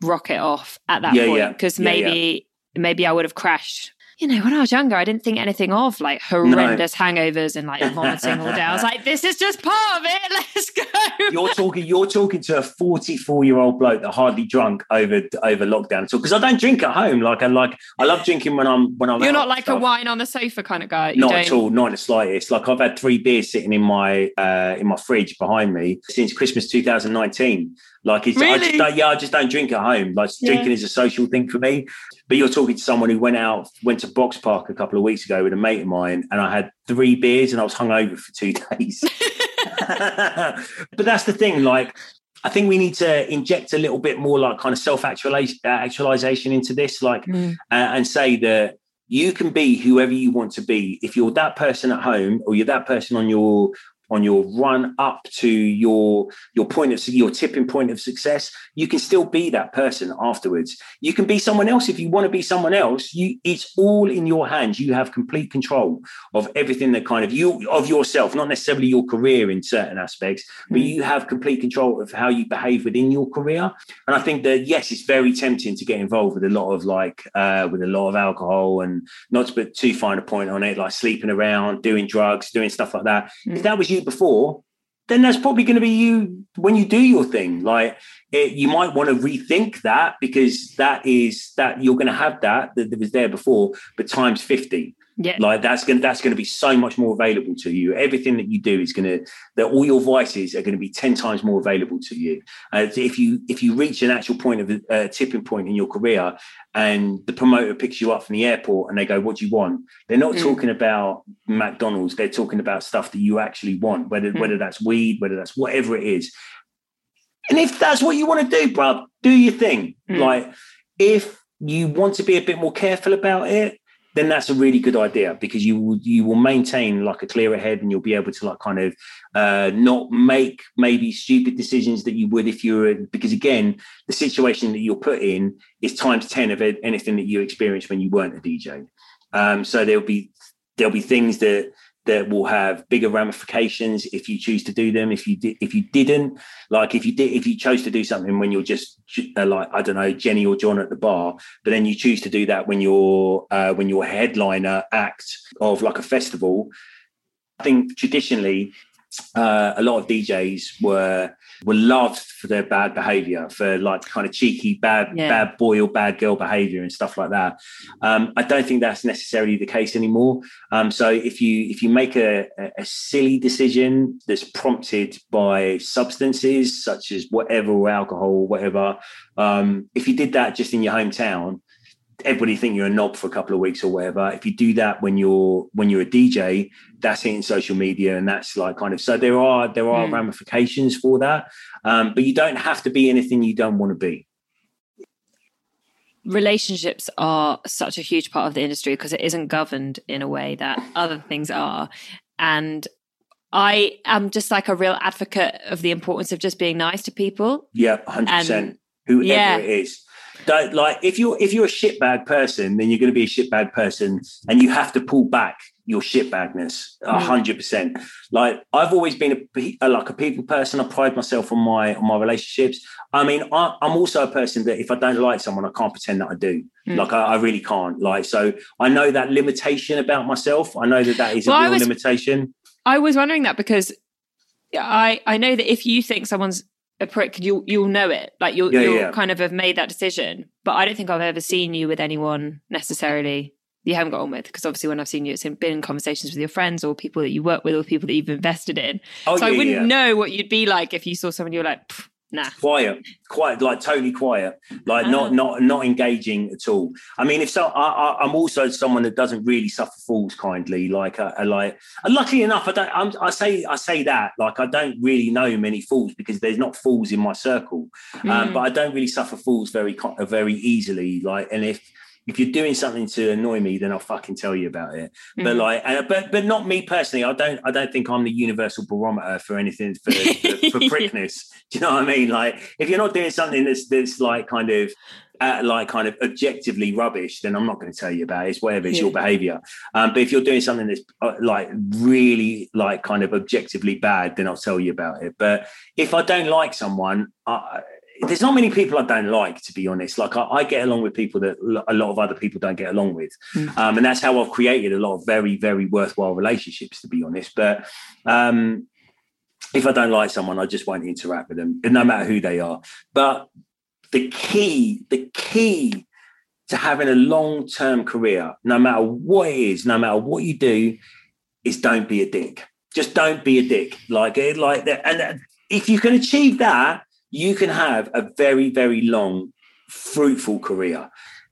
rock it off at that yeah, point. Because yeah. maybe yeah, maybe I would have crashed you know, when I was younger, I didn't think anything of like horrendous no. hangovers and like vomiting all day. I was like, this is just part of it. Let's go. You're talking. You're talking to a 44 year old bloke that hardly drunk over over lockdown at all. Because I don't drink at home. Like I like. I love drinking when I'm when I'm. You're not like a wine on the sofa kind of guy. Not don't... at all. Not in the slightest. Like I've had three beers sitting in my uh, in my fridge behind me since Christmas 2019. Like it's, really? I just don't, yeah, I just don't drink at home. Like yeah. drinking is a social thing for me. But you're talking to someone who went out, went to Boxpark a couple of weeks ago with a mate of mine, and I had three beers and I was hungover for two days. but that's the thing. Like, I think we need to inject a little bit more like kind of self actualization into this, like, mm. uh, and say that you can be whoever you want to be. If you're that person at home or you're that person on your on your run up to your your point of your tipping point of success, you can still be that person afterwards. You can be someone else if you want to be someone else. You it's all in your hands. You have complete control of everything that kind of you of yourself, not necessarily your career in certain aspects, but you have complete control of how you behave within your career. And I think that yes, it's very tempting to get involved with a lot of like uh, with a lot of alcohol and not to put too fine a point on it, like sleeping around, doing drugs, doing stuff like that. If that was you before, then that's probably going to be you when you do your thing. Like it, you might want to rethink that because that is that you're going to have that that, was there before, but times fifty. Yeah. Like that's going to, that's going to be so much more available to you. Everything that you do is going to that all your vices are going to be 10 times more available to you. Uh, if you if you reach an actual point of a uh, tipping point in your career and the promoter picks you up from the airport and they go, What do you want? They're not mm. talking about McDonald's, they're talking about stuff that you actually want, whether mm. whether that's weed, whether that's whatever it is. And if that's what you want to do, bruv, do your thing. Mm. Like if you want to be a bit more careful about it, then that's a really good idea because you will you will maintain like a clearer head and you'll be able to like kind of uh, not make maybe stupid decisions that you would if you were because again the situation that you're put in is times 10 of anything that you experienced when you weren't a DJ. Um, so there'll be there'll be things that that will have bigger ramifications if you choose to do them. If you did, if you didn't, like if you did, if you chose to do something when you're just uh, like I don't know Jenny or John at the bar, but then you choose to do that when you're uh, when you're headliner act of like a festival. I think traditionally uh, a lot of DJs were were loved for their bad behavior, for like kind of cheeky bad yeah. bad boy or bad girl behavior and stuff like that. Um, I don't think that's necessarily the case anymore. Um, so if you if you make a, a silly decision that's prompted by substances such as whatever or alcohol or whatever, um, if you did that just in your hometown, everybody think you're a knob for a couple of weeks or whatever. If you do that when you're when you're a DJ, that's in social media, and that's like kind of so there are there are mm. ramifications for that. Um, but you don't have to be anything you don't want to be. Relationships are such a huge part of the industry because it isn't governed in a way that other things are, and I am just like a real advocate of the importance of just being nice to people. Yeah, hundred percent. Whoever yeah. it is don't like if you're if you're a shitbag person, then you're going to be a shitbag person, and you have to pull back your shitbagness a mm. hundred percent. Like I've always been a, a, like a people person. I pride myself on my on my relationships. I mean, I, am also a person that if I don't like someone, I can't pretend that I do. Mm. Like I, I, really can't. Like so, I know that limitation about myself. I know that that is well, a real was, limitation. I was wondering that because I I know that if you think someone's a prick, you'll you'll know it. Like you'll yeah, you'll yeah. kind of have made that decision. But I don't think I've ever seen you with anyone necessarily you haven't got on with because obviously when I've seen you, it's been in conversations with your friends or people that you work with or people that you've invested in. Oh, so yeah, I wouldn't know what you'd be like if you saw someone you're like, nah. Quiet. Quiet like totally quiet. Like oh. not not not engaging at all. I mean if so I, I'm also someone that doesn't really suffer fools kindly. Like uh, like and luckily enough i don't I'm, i say i say that like i don't really know many fools because there's not fools in my circle. Mm. um, but i don't really suffer fools very very easily. Like and if if you're doing something to annoy me, then I'll fucking tell you about it. Mm-hmm. But like, uh, but but not me personally. I don't I don't think I'm the universal barometer for anything for for, for prickness. Do you know what I mean? Like, if you're not doing something that's that's like kind of uh, like kind of objectively rubbish, then I'm not going to tell you about it. It's whatever, it's yeah. your behavior. Um, but if you're doing something that's uh, like really like kind of objectively bad, then I'll tell you about it. But if I don't like someone, I, there's not many people I don't like, to be honest. Like I, I, get along with people that a lot of other people don't get along with, mm. um, and that's how I've created a lot of very, very worthwhile relationships, to be honest. But um, if I don't like someone, I just won't interact with them, no matter who they are. But the key, the key to having a long-term career, no matter what it is, no matter what you do, is don't be a dick. Just don't be a dick. Like, it, like that, and if you can achieve that you can have a very, very long, fruitful career.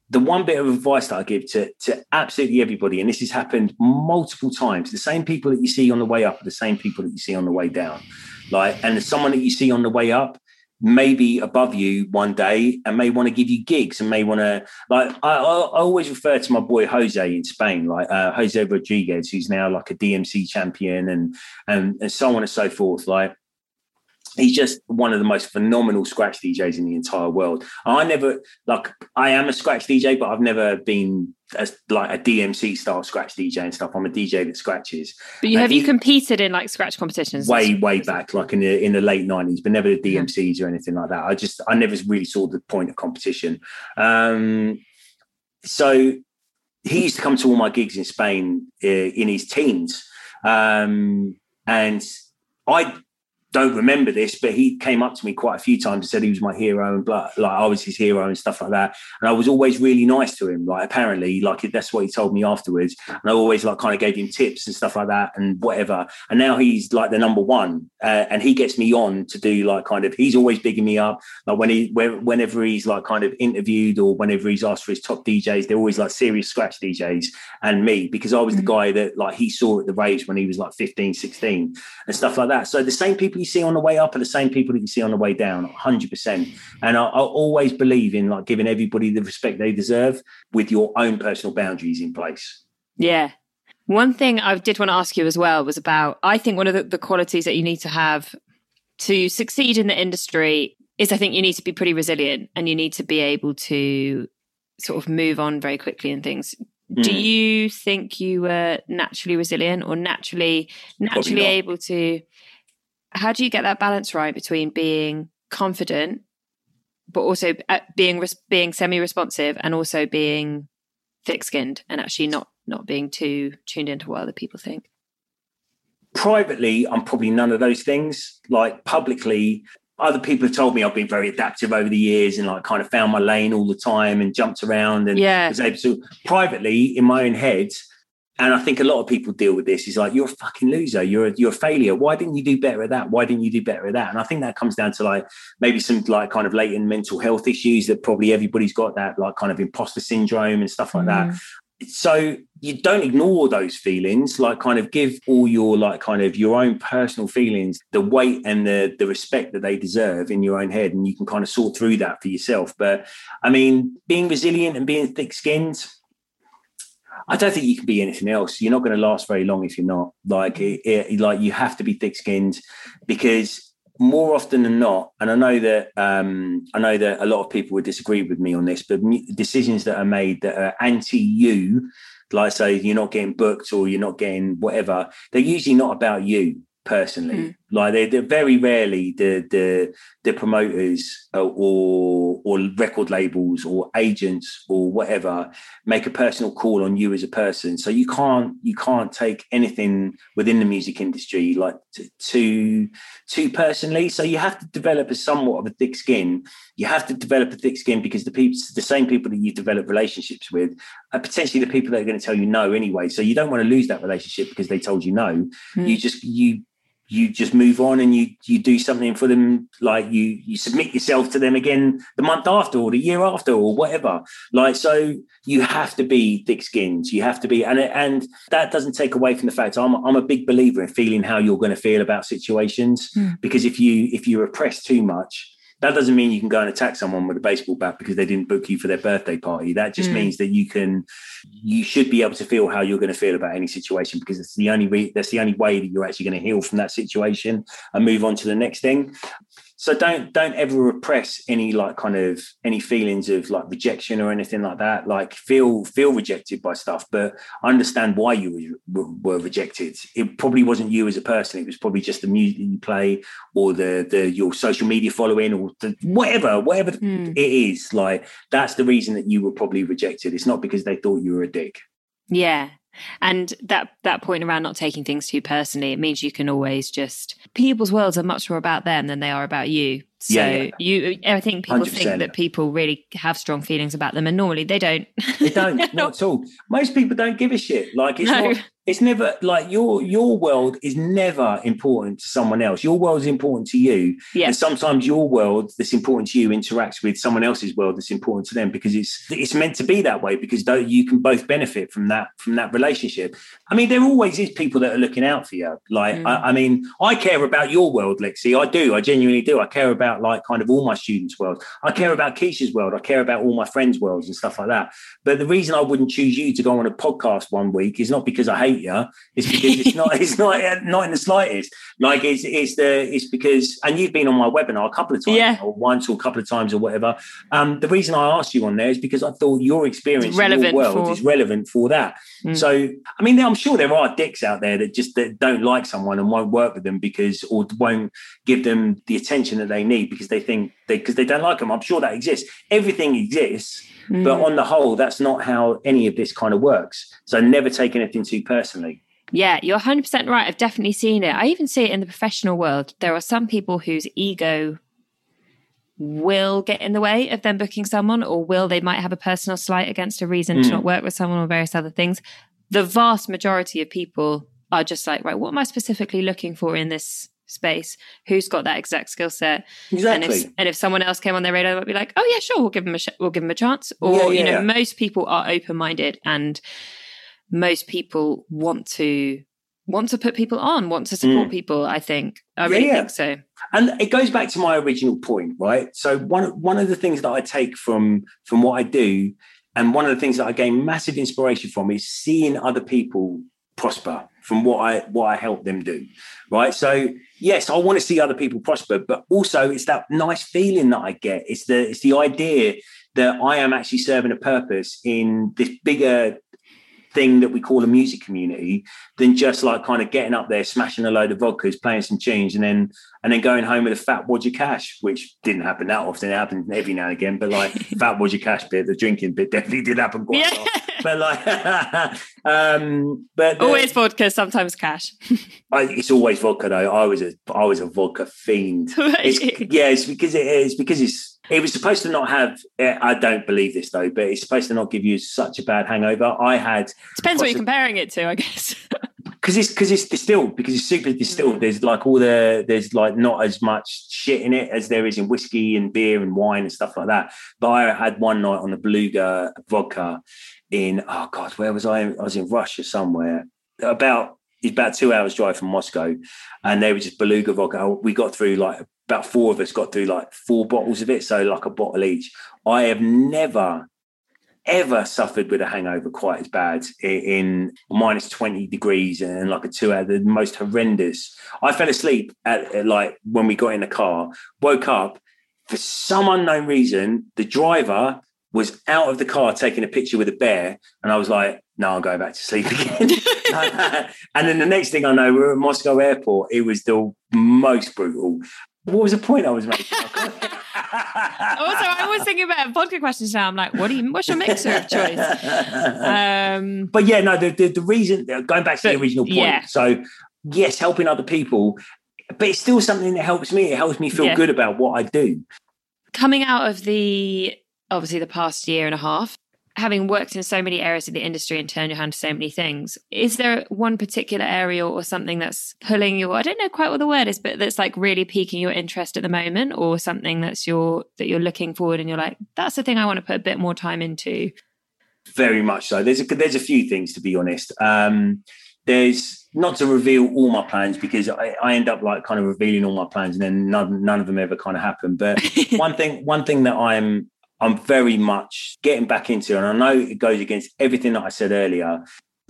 The one bit of advice that I give to, to absolutely everybody, and this has happened multiple times, the same people that you see on the way up are the same people that you see on the way down. Like, and someone that you see on the way up, maybe above you one day and may want to give you gigs and may want to like I, I, always refer to my boy Jose in Spain like uh, Jose Rodriguez who's now like a DMC champion and and and so on and so forth like he's just one of the most phenomenal scratch DJs in the entire world. I never like I am a scratch DJ, but I've never been as like a DMC style scratch DJ and stuff. I'm a DJ that scratches. But you have you competed in like scratch competitions? Way, way back, like in the in the late nineties, but never the DMCs or anything like that. I just I never really saw the point of competition. Um, so he used to come to all my gigs in Spain uh, in his teens, um, and I don't remember this, but he came up to me quite a few times and said he was my hero and blah, like I was his hero and stuff like that. And I was always really nice to him. Like apparently, like that's what he told me afterwards. And I always like kind of gave him tips and stuff like that and whatever. And now he's like the number one, uh, and he gets me on to do like kind of. He's always bigging me up. Like when he whenever he's like kind of interviewed or whenever he's asked for his top DJs, they're always like serious scratch DJs and me because I was the mm. guy that like he saw at the raves when he was like 15, 16 and stuff like that. So the same people see on the way up are the same people that you see on the way down, 100%. And I, I always believe in like giving everybody the respect they deserve with your own personal boundaries in place. Yeah. One thing I did want to ask you as well was about, I think one of the, the qualities that you need to have to succeed in the industry is I think you need to be pretty resilient and you need to be able to sort of move on very quickly and things. Mm. Do you think you were naturally resilient or naturally naturally able to how do you get that balance right between being confident but also uh, being being semi-responsive and also being thick-skinned and actually not not being too tuned into what other people think? Privately i'm probably none of those things. Like publicly other people have told me I've been very adaptive over the years and like kind of found my lane all the time and jumped around and yeah. was able to. Privately in my own head and I think a lot of people deal with this. Is like you're a fucking loser. You're a, you're a failure. Why didn't you do better at that? Why didn't you do better at that? And I think that comes down to like maybe some like kind of latent mental health issues that probably everybody's got that like kind of imposter syndrome and stuff like mm. that. So you don't ignore those feelings. Like kind of give all your like kind of your own personal feelings the weight and the the respect that they deserve in your own head, and you can kind of sort through that for yourself. But I mean, being resilient and being thick skinned I don't think you can be anything else. You're not going to last very long if you're not. Like, it, it, like you have to be thick-skinned because more often than not, and I know that um, I know that a lot of people would disagree with me on this, but decisions that are made that are anti you, like say you're not getting booked or you're not getting whatever, they're usually not about you personally. Mm. Like they're, they're, very rarely the the the promoters uh, or or record labels or agents or whatever make a personal call on you as a person. So you can't you can't take anything within the music industry like too too personally. So you have to develop a somewhat of a thick skin. You have to develop a thick skin because the people the same people that you develop relationships with are potentially the people that are going to tell you no anyway. So you don't want to lose that relationship because they told you no. Mm. You just you you just move on and you you do something for them like you you submit yourself to them again the month after or the year after or whatever. Like so you have to be thick skinned. You have to be and and that doesn't take away from the fact I'm I'm a big believer in feeling how you're going to feel about situations. Mm. because if you if you repress too much that doesn't mean you can go and attack someone with a baseball bat because they didn't book you for their birthday party. That just mm. means that you can, you should be able to feel how you're going to feel about any situation because it's the only re- that's the only way that you're actually going to heal from that situation and move on to the next thing so don't don't ever repress any like kind of any feelings of like rejection or anything like that. Like feel feel rejected by stuff but understand why you were, were rejected. It probably wasn't you as a person. It was probably just the music you play or the the your social media following or the, whatever whatever mm. it is. Like that's the reason that you were probably rejected. It's not because they thought you were a dick. Yeah and that that point around not taking things too personally it means you can always just people's worlds are much more about them than they are about you so yeah, yeah. you i think people 100%. think that people really have strong feelings about them and normally they don't they don't not at all most people don't give a shit like it's no. not it's never like your your world is never important to someone else. Your world is important to you. Yeah. And sometimes your world that's important to you interacts with someone else's world that's important to them because it's it's meant to be that way because you can both benefit from that from that relationship. I mean, there always is people that are looking out for you. Like, Mm. I, I mean, I care about your world, Lexi. I do. I genuinely do. I care about like kind of all my students' world. I care about Keisha's world. I care about all my friends' worlds and stuff like that. But the reason I wouldn't choose you to go on a podcast one week is not because I hate you. It's because it's not. It's not. Not in the slightest. Like it's. It's the. It's because. And you've been on my webinar a couple of times, Yeah. or once or a couple of times or whatever. Um, the reason I asked you on there is because I thought your experience, It's relevant in your world, for- is relevant for that. Mm. So, I mean, I'm sure there are dicks out there that just that don't like someone and won't work with them because, or won't give them the attention that they need because they think they because they don't like them. I'm sure that exists. Everything exists, Mm. but on the whole, that's not how any of this kind of works. So, never take anything too personally. Yeah, you're 100% right. I've definitely seen it. I even see it in the professional world. There are some people whose ego will get in the way of them booking someone, or will they might have a personal slight against a reason to Mm. not work with someone or various other things. The vast majority of people are just like, right, what am I specifically looking for in this space? Who's got that exact skill set? And Exactly. if, and if someone else came on their radar, they might be like, oh yeah, sure, we'll give them a sh- we'll give them a chance. Or Yeah, you know, yeah. most people are open minded, and most people want to want to put people on, want to support Mm. people. I think I Yeah, really yeah. think so. and it goes back to my original point right so one one of the things that i take from from what i do and one of the things that i gain massive inspiration from is seeing other people prosper from what i what i help them do right so yes i want to see other people prosper but also it's that nice feeling that i get it's the it's the idea that i am actually serving a purpose in this bigger thing that we call a music community than just like kind of getting up there, smashing a load of vodkas, playing some tunes, and then and then going home with a fat wad of cash, which didn't happen that often. It happened every now and again, but like fat wad of cash bit, the drinking bit definitely did happen quite a lot. But like, um, but the- Always vodka, sometimes cash. I, it's always vodka though. I was a I was a vodka fiend. It's, yeah, it's because it is because it's it was supposed to not have. eh, I don't believe this though, but it's supposed to not give you such a bad hangover. I had Depends what you're comparing it to, I guess. because it's because it's distilled because it's super distilled. There's like all the there's like not as much shit in it as there is in whiskey and beer and wine and stuff like that. But I had one night on the Beluga vodka in oh god, where was I? I was in Russia somewhere. About it's about two hours drive from Moscow, and there was just Beluga vodka. We got through like about four of us got through like four bottles of it, so like a bottle each. I have never ever suffered with a hangover quite as bad in minus 20 degrees and like a two hour, the most horrendous. I fell asleep at, at like when we got in the car, woke up for some unknown reason, the driver was out of the car taking a picture with a bear. And I was like, no, I'm going back to sleep again. and then the next thing I know, we are at Moscow airport. It was the most brutal. What was the point I was making? also, I was thinking about vodka questions now. I'm like, what do you? What's your mixer of choice? Um, but yeah, no, the, the, the reason, going back to the original point. yeah. So, yes, helping other people, but it's still something that helps me. It helps me feel Yeah. good about what I do. coming out of the obviously the past year and a half having worked in so many areas of the industry and turned your hand to so many things is there one particular area or something that's pulling your i don't know quite what the word is but that's like really piquing your interest at the moment or something that's your that you're looking forward and you're like that's the thing i want to put a bit more time into Very much so. There's a, there's a few things to be honest. Um, there's not to reveal all my plans because I, I end up like kind of revealing all my plans and then none, none of them ever kind of happen. But one thing one thing that I'm I'm very much getting back into, and I know it goes against everything that I said earlier,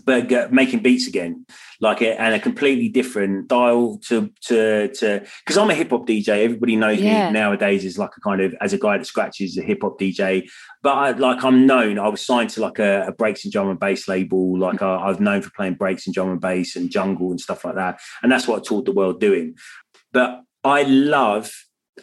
but get, making beats again, like it, and a completely different style to to to because I'm a hip hop DJ. Everybody knows Yeah. me nowadays as like a kind of as a guy that scratches a hip hop DJ. But I, like I'm known, I was signed to like a, a breaks and drum and bass label. Like I, I've known for playing breaks and drum and bass and jungle and stuff like that, and that's what I taught the world doing. But I love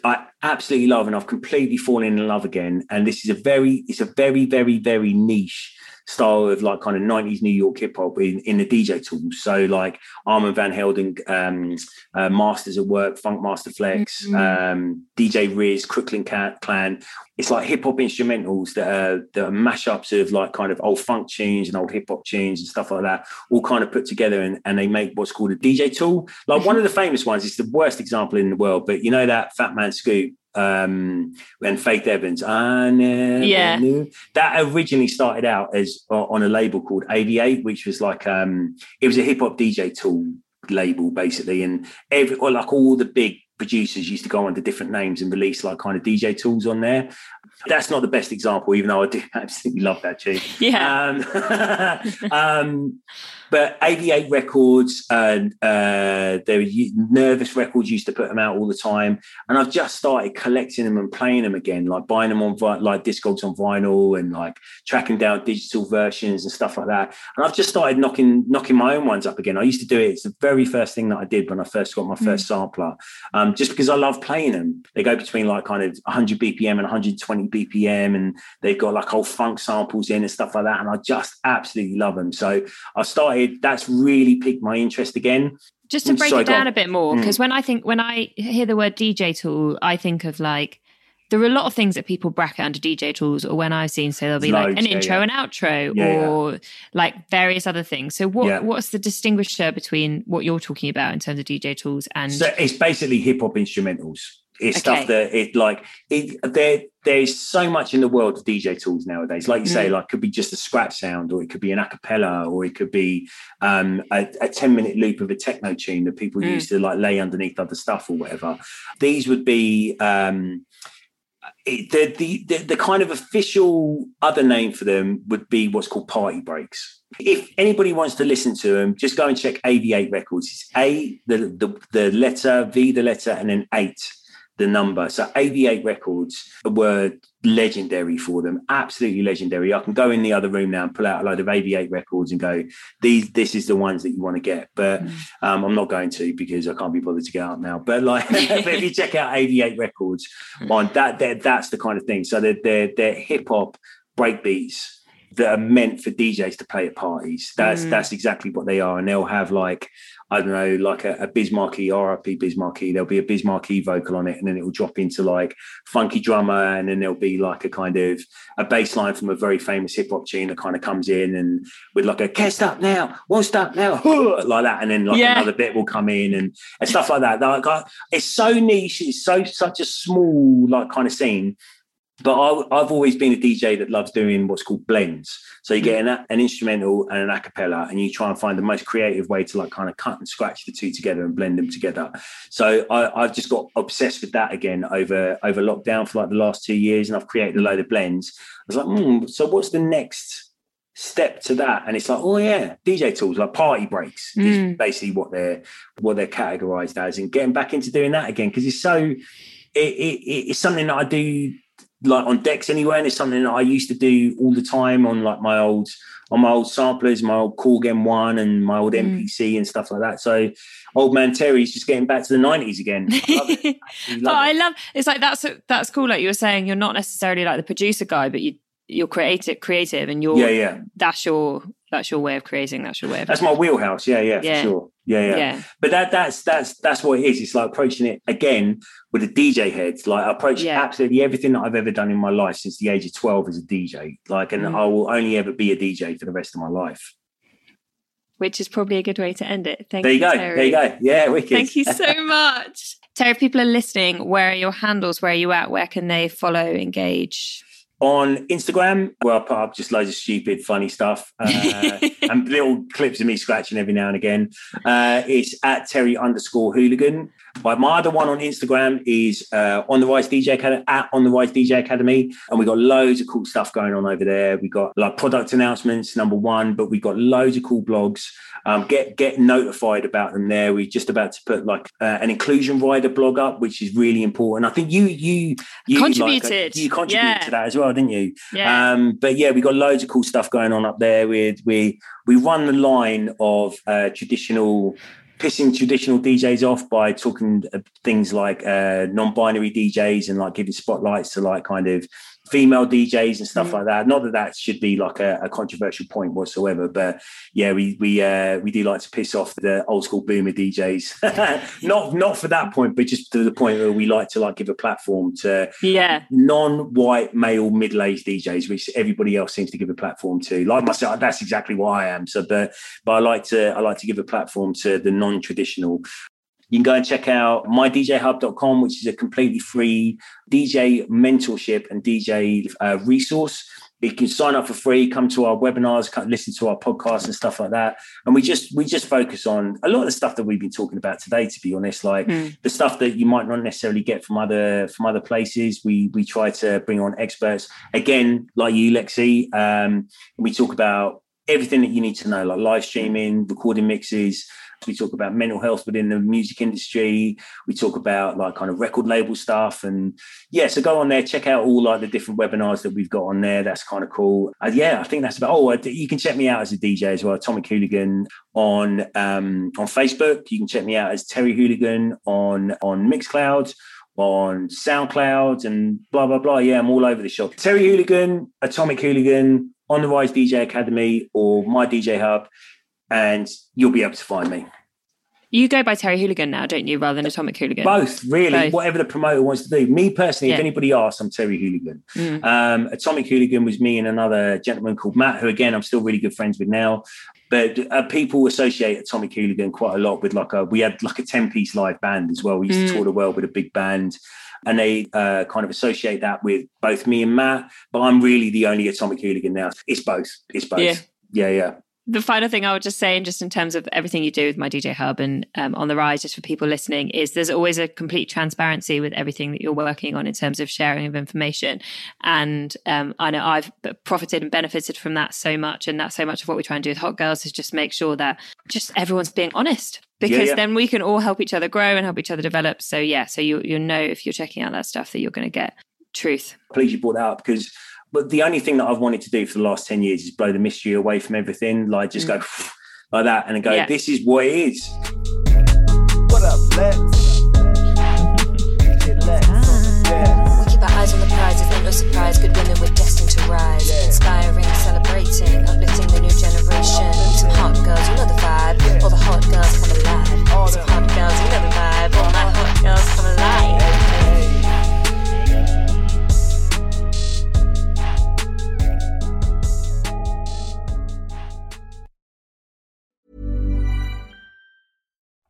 I absolutely love and I've completely fallen in love again. And this is a very, it's a very, very, very niche style of like kind of 90s New York hip hop in, in the DJ tools. So like Armand Van Helden, um, uh, Masters at Work, Funkmaster Flex, mm-hmm. um, DJ Riz, Crooklyn Clan. It's like hip hop instrumentals that are, that are mashups of like kind of old funk tunes and old hip hop tunes and stuff like that, all kind of put together and, and they make what's called a DJ tool. Like one of the famous ones is the worst example in the world, but you know that Fatman Scoop um and Faith Evans I never yeah knew. that originally started out as uh, on a label called AV8 which was like um it was a hip hop DJ tool label basically and every or like all the big producers used to go under different names and release like kind of DJ tools on there. That's not the best example, even though I do absolutely love that tune. Yeah. Um, um, but AV8 Records and uh, were Nervous Records used to put them out all the time, and I've just started collecting them and playing them again, like buying them on like Discogs on vinyl and like tracking down digital versions and stuff like that. And I've just started knocking knocking my own ones up again. I used to do it; it's the very first thing that I did when I first got my first mm. sampler, um, just because I love playing them. They go between like kind of 100 BPM and 120 BPM, and they've got like old funk samples in and stuff like that, and I just absolutely love them. So I started that's really piqued my interest again. Just to break it down a bit more, because mm. when I think when I hear the word DJ tool, I think of like there are a lot of things that people bracket under DJ tools, or when I've seen, so there'll be Loads, like an yeah, intro yeah. and outro, yeah, or like various other things. So, what what's the distinguisher between what you're talking about in terms of DJ tools and? So it's basically hip hop instrumentals. It's okay. stuff that it like it there there's so much in the world of DJ tools nowadays. Like you mm. say, like could be just a scratch sound, or it could be an acapella, or it could be um, a, a, 10 minute loop of a techno tune that people mm. used to like lay underneath other stuff or whatever. These would be um, it, the, the, the the kind of official other name for them would be what's called party breaks. If anybody wants to listen to them, just go and check AV8 Records. It's A the the, the letter V the letter and then eight the number. So AV8 Records were legendary for them, absolutely legendary. I can go in the other room now and pull out a load of AV8 Records and go, these, this is the ones that you want to get. But mm. um, I'm not going to because I can't be bothered to get out now. But like, but if you check out AV8 Records, on that, that's the kind of thing. So they're they're, they're hip hop breakbeats that are meant for DJs to play at parties. That's mm. that's exactly what they are, and they'll have like I don't know, like a, a Biz Markie, RIP Biz Markie. There'll be a Biz Markie vocal on it, and then it will drop into like funky drummer, and then there'll be like a kind of a bass line from a very famous hip hop tune that kind of comes in and with like a can't stop now, won't stop now, like that, and then like yeah. another bit will come in and, and stuff like that. Like, it's so niche, it's so such a small like kind of scene but I, have always been a DJ that loves doing what's called blends. So you get an, an, instrumental and an acapella, and you try and find the most creative way to like kind of cut and scratch the two together and blend them together. So I, have just got obsessed with that again over over lockdown for like the last two years, and I've created a load of blends. I was like, hmm, so what's the next step to that? And it's like, oh yeah, DJ tools like party breaks mm. is basically what they're what they're categorized as, and getting back into doing that again because it's so. It, it, it's something that I do like on decks anywhere, and it's something that I used to do all the time on like my old on my old samplers, my old Korg M1 and my old mm. MPC and stuff like that. So old man Terry's just getting back to the nineties again. I love it. I love, I love it's like that's that's cool. Like you were saying, you're not necessarily like the producer guy, but you you're creative creative and you're yeah yeah that's your that's your way of creating that's your way of that's my wheelhouse yeah yeah, yeah. for sure yeah, yeah, yeah but that that's that's that's what it is it's like approaching it again with a dj head like i approach yeah. absolutely everything that i've ever done in my life since the age of 12 as a dj like and mm. i will only ever be a dj for the rest of my life which is probably a good way to end it thank you. there you, you go Terry. there you go yeah wicked. thank you so much Terry, if people are listening, where are your handles? Where are you at? Where can they follow, engage? On Instagram, where I put up just loads of stupid, funny stuff uh, and little clips of me scratching every now and again. Uh, it's at Terry underscore hooligan. But my other one on Instagram is uh, on the Rise DJ Academy at on the Rise DJ Academy, and we got loads of cool stuff going on over there. We got like product announcements, number one, but we got loads of cool blogs. Um, get get notified about them there. We're just about to put like uh, an inclusion rider blog up, which is really important. I think you you you contributed like, you contributed yeah. to that as well, didn't you? Yeah. Um, but yeah, we got loads of cool stuff going on up there. We we we run the line of uh, traditional pissing traditional DJs off by talking things like uh, non-binary DJs and like giving spotlights to like kind of female DJs and stuff mm. like that. Not that that should be like a, a controversial point whatsoever, but yeah, we we uh, we do like to piss off the old school boomer DJs. not not for that point, but just to the point where we like to like give a platform to yeah non-white male middle-aged DJs, which everybody else seems to give a platform to. Like myself, that's exactly what I am. So, but but I like to I like to give a platform to the non-traditional you can go and check out mydjhub.com, which is a completely free DJ mentorship and DJ uh, resource. You can sign up for free, come to our webinars, listen to our podcasts and stuff like that. And we just we just focus on a lot of the stuff that we've been talking about today. To be honest, like mm. the stuff that you might not necessarily get from other from other places. We we try to bring on experts again, like you, Lexi. Um, we talk about everything that you need to know, like live streaming, recording mixes, we talk about mental health within the music industry. We talk about like kind of record label stuff. And yeah, so go on there, check out all like the different webinars that we've got on there. That's kind of cool. Uh, yeah, I think that's about, oh, you can check me out as a DJ as well, Atomic Hooligan on, um, on Facebook. You can check me out as Terry Hooligan on, on Mixcloud on SoundCloud and blah blah blah. Yeah, I'm all over the shop. Terry Hooligan, Atomic Hooligan, on the Rise DJ Academy, or my DJ Hub and you'll be able to find me. You go by Terry Hooligan now, don't you, rather than Atomic Hooligan? Both, really. Both. Whatever the promoter wants to do. Me personally, yeah. if anybody asks, I'm Terry Hooligan. Mm. Um, Atomic Hooligan was me and another gentleman called Matt, who again I'm still really good friends with now. But uh, people associate Atomic Hooligan quite a lot with like a we had like a ten piece live band as well. We used mm. to tour the world with a big band and they uh, kind of associate that with both me and Matt. But I'm really the only Atomic Hooligan now. It's both. It's both. Yeah, yeah. yeah the final thing I would just say, and just in terms of everything you do with my DJ Hub and um, on the rise, just for people listening, is there's always a complete transparency with everything that you're working on in terms of sharing of information. And um, I know I've profited and benefited from that so much, and that's so much of what we try and do with Hot Girls is just make sure that just everyone's being honest because yeah, yeah. then we can all help each other grow and help each other develop. So yeah, so you you know if you're checking out that stuff that you're going to get truth. Please you brought that up because but the only thing that I've wanted to do for the last 10 years is blow the mystery away from everything. Like just mm. go like that and go, yeah. this is what it is. What up, Lex? we keep our eyes on the prize, it's no surprise. Good women, we're destined to rise. Yeah. Inspiring, celebrating, uplifting the new generation. Some hot girls, you know the vibe. All the hot girls come alive. All Some hot girls, you know the vibe. All my hot girls come alive.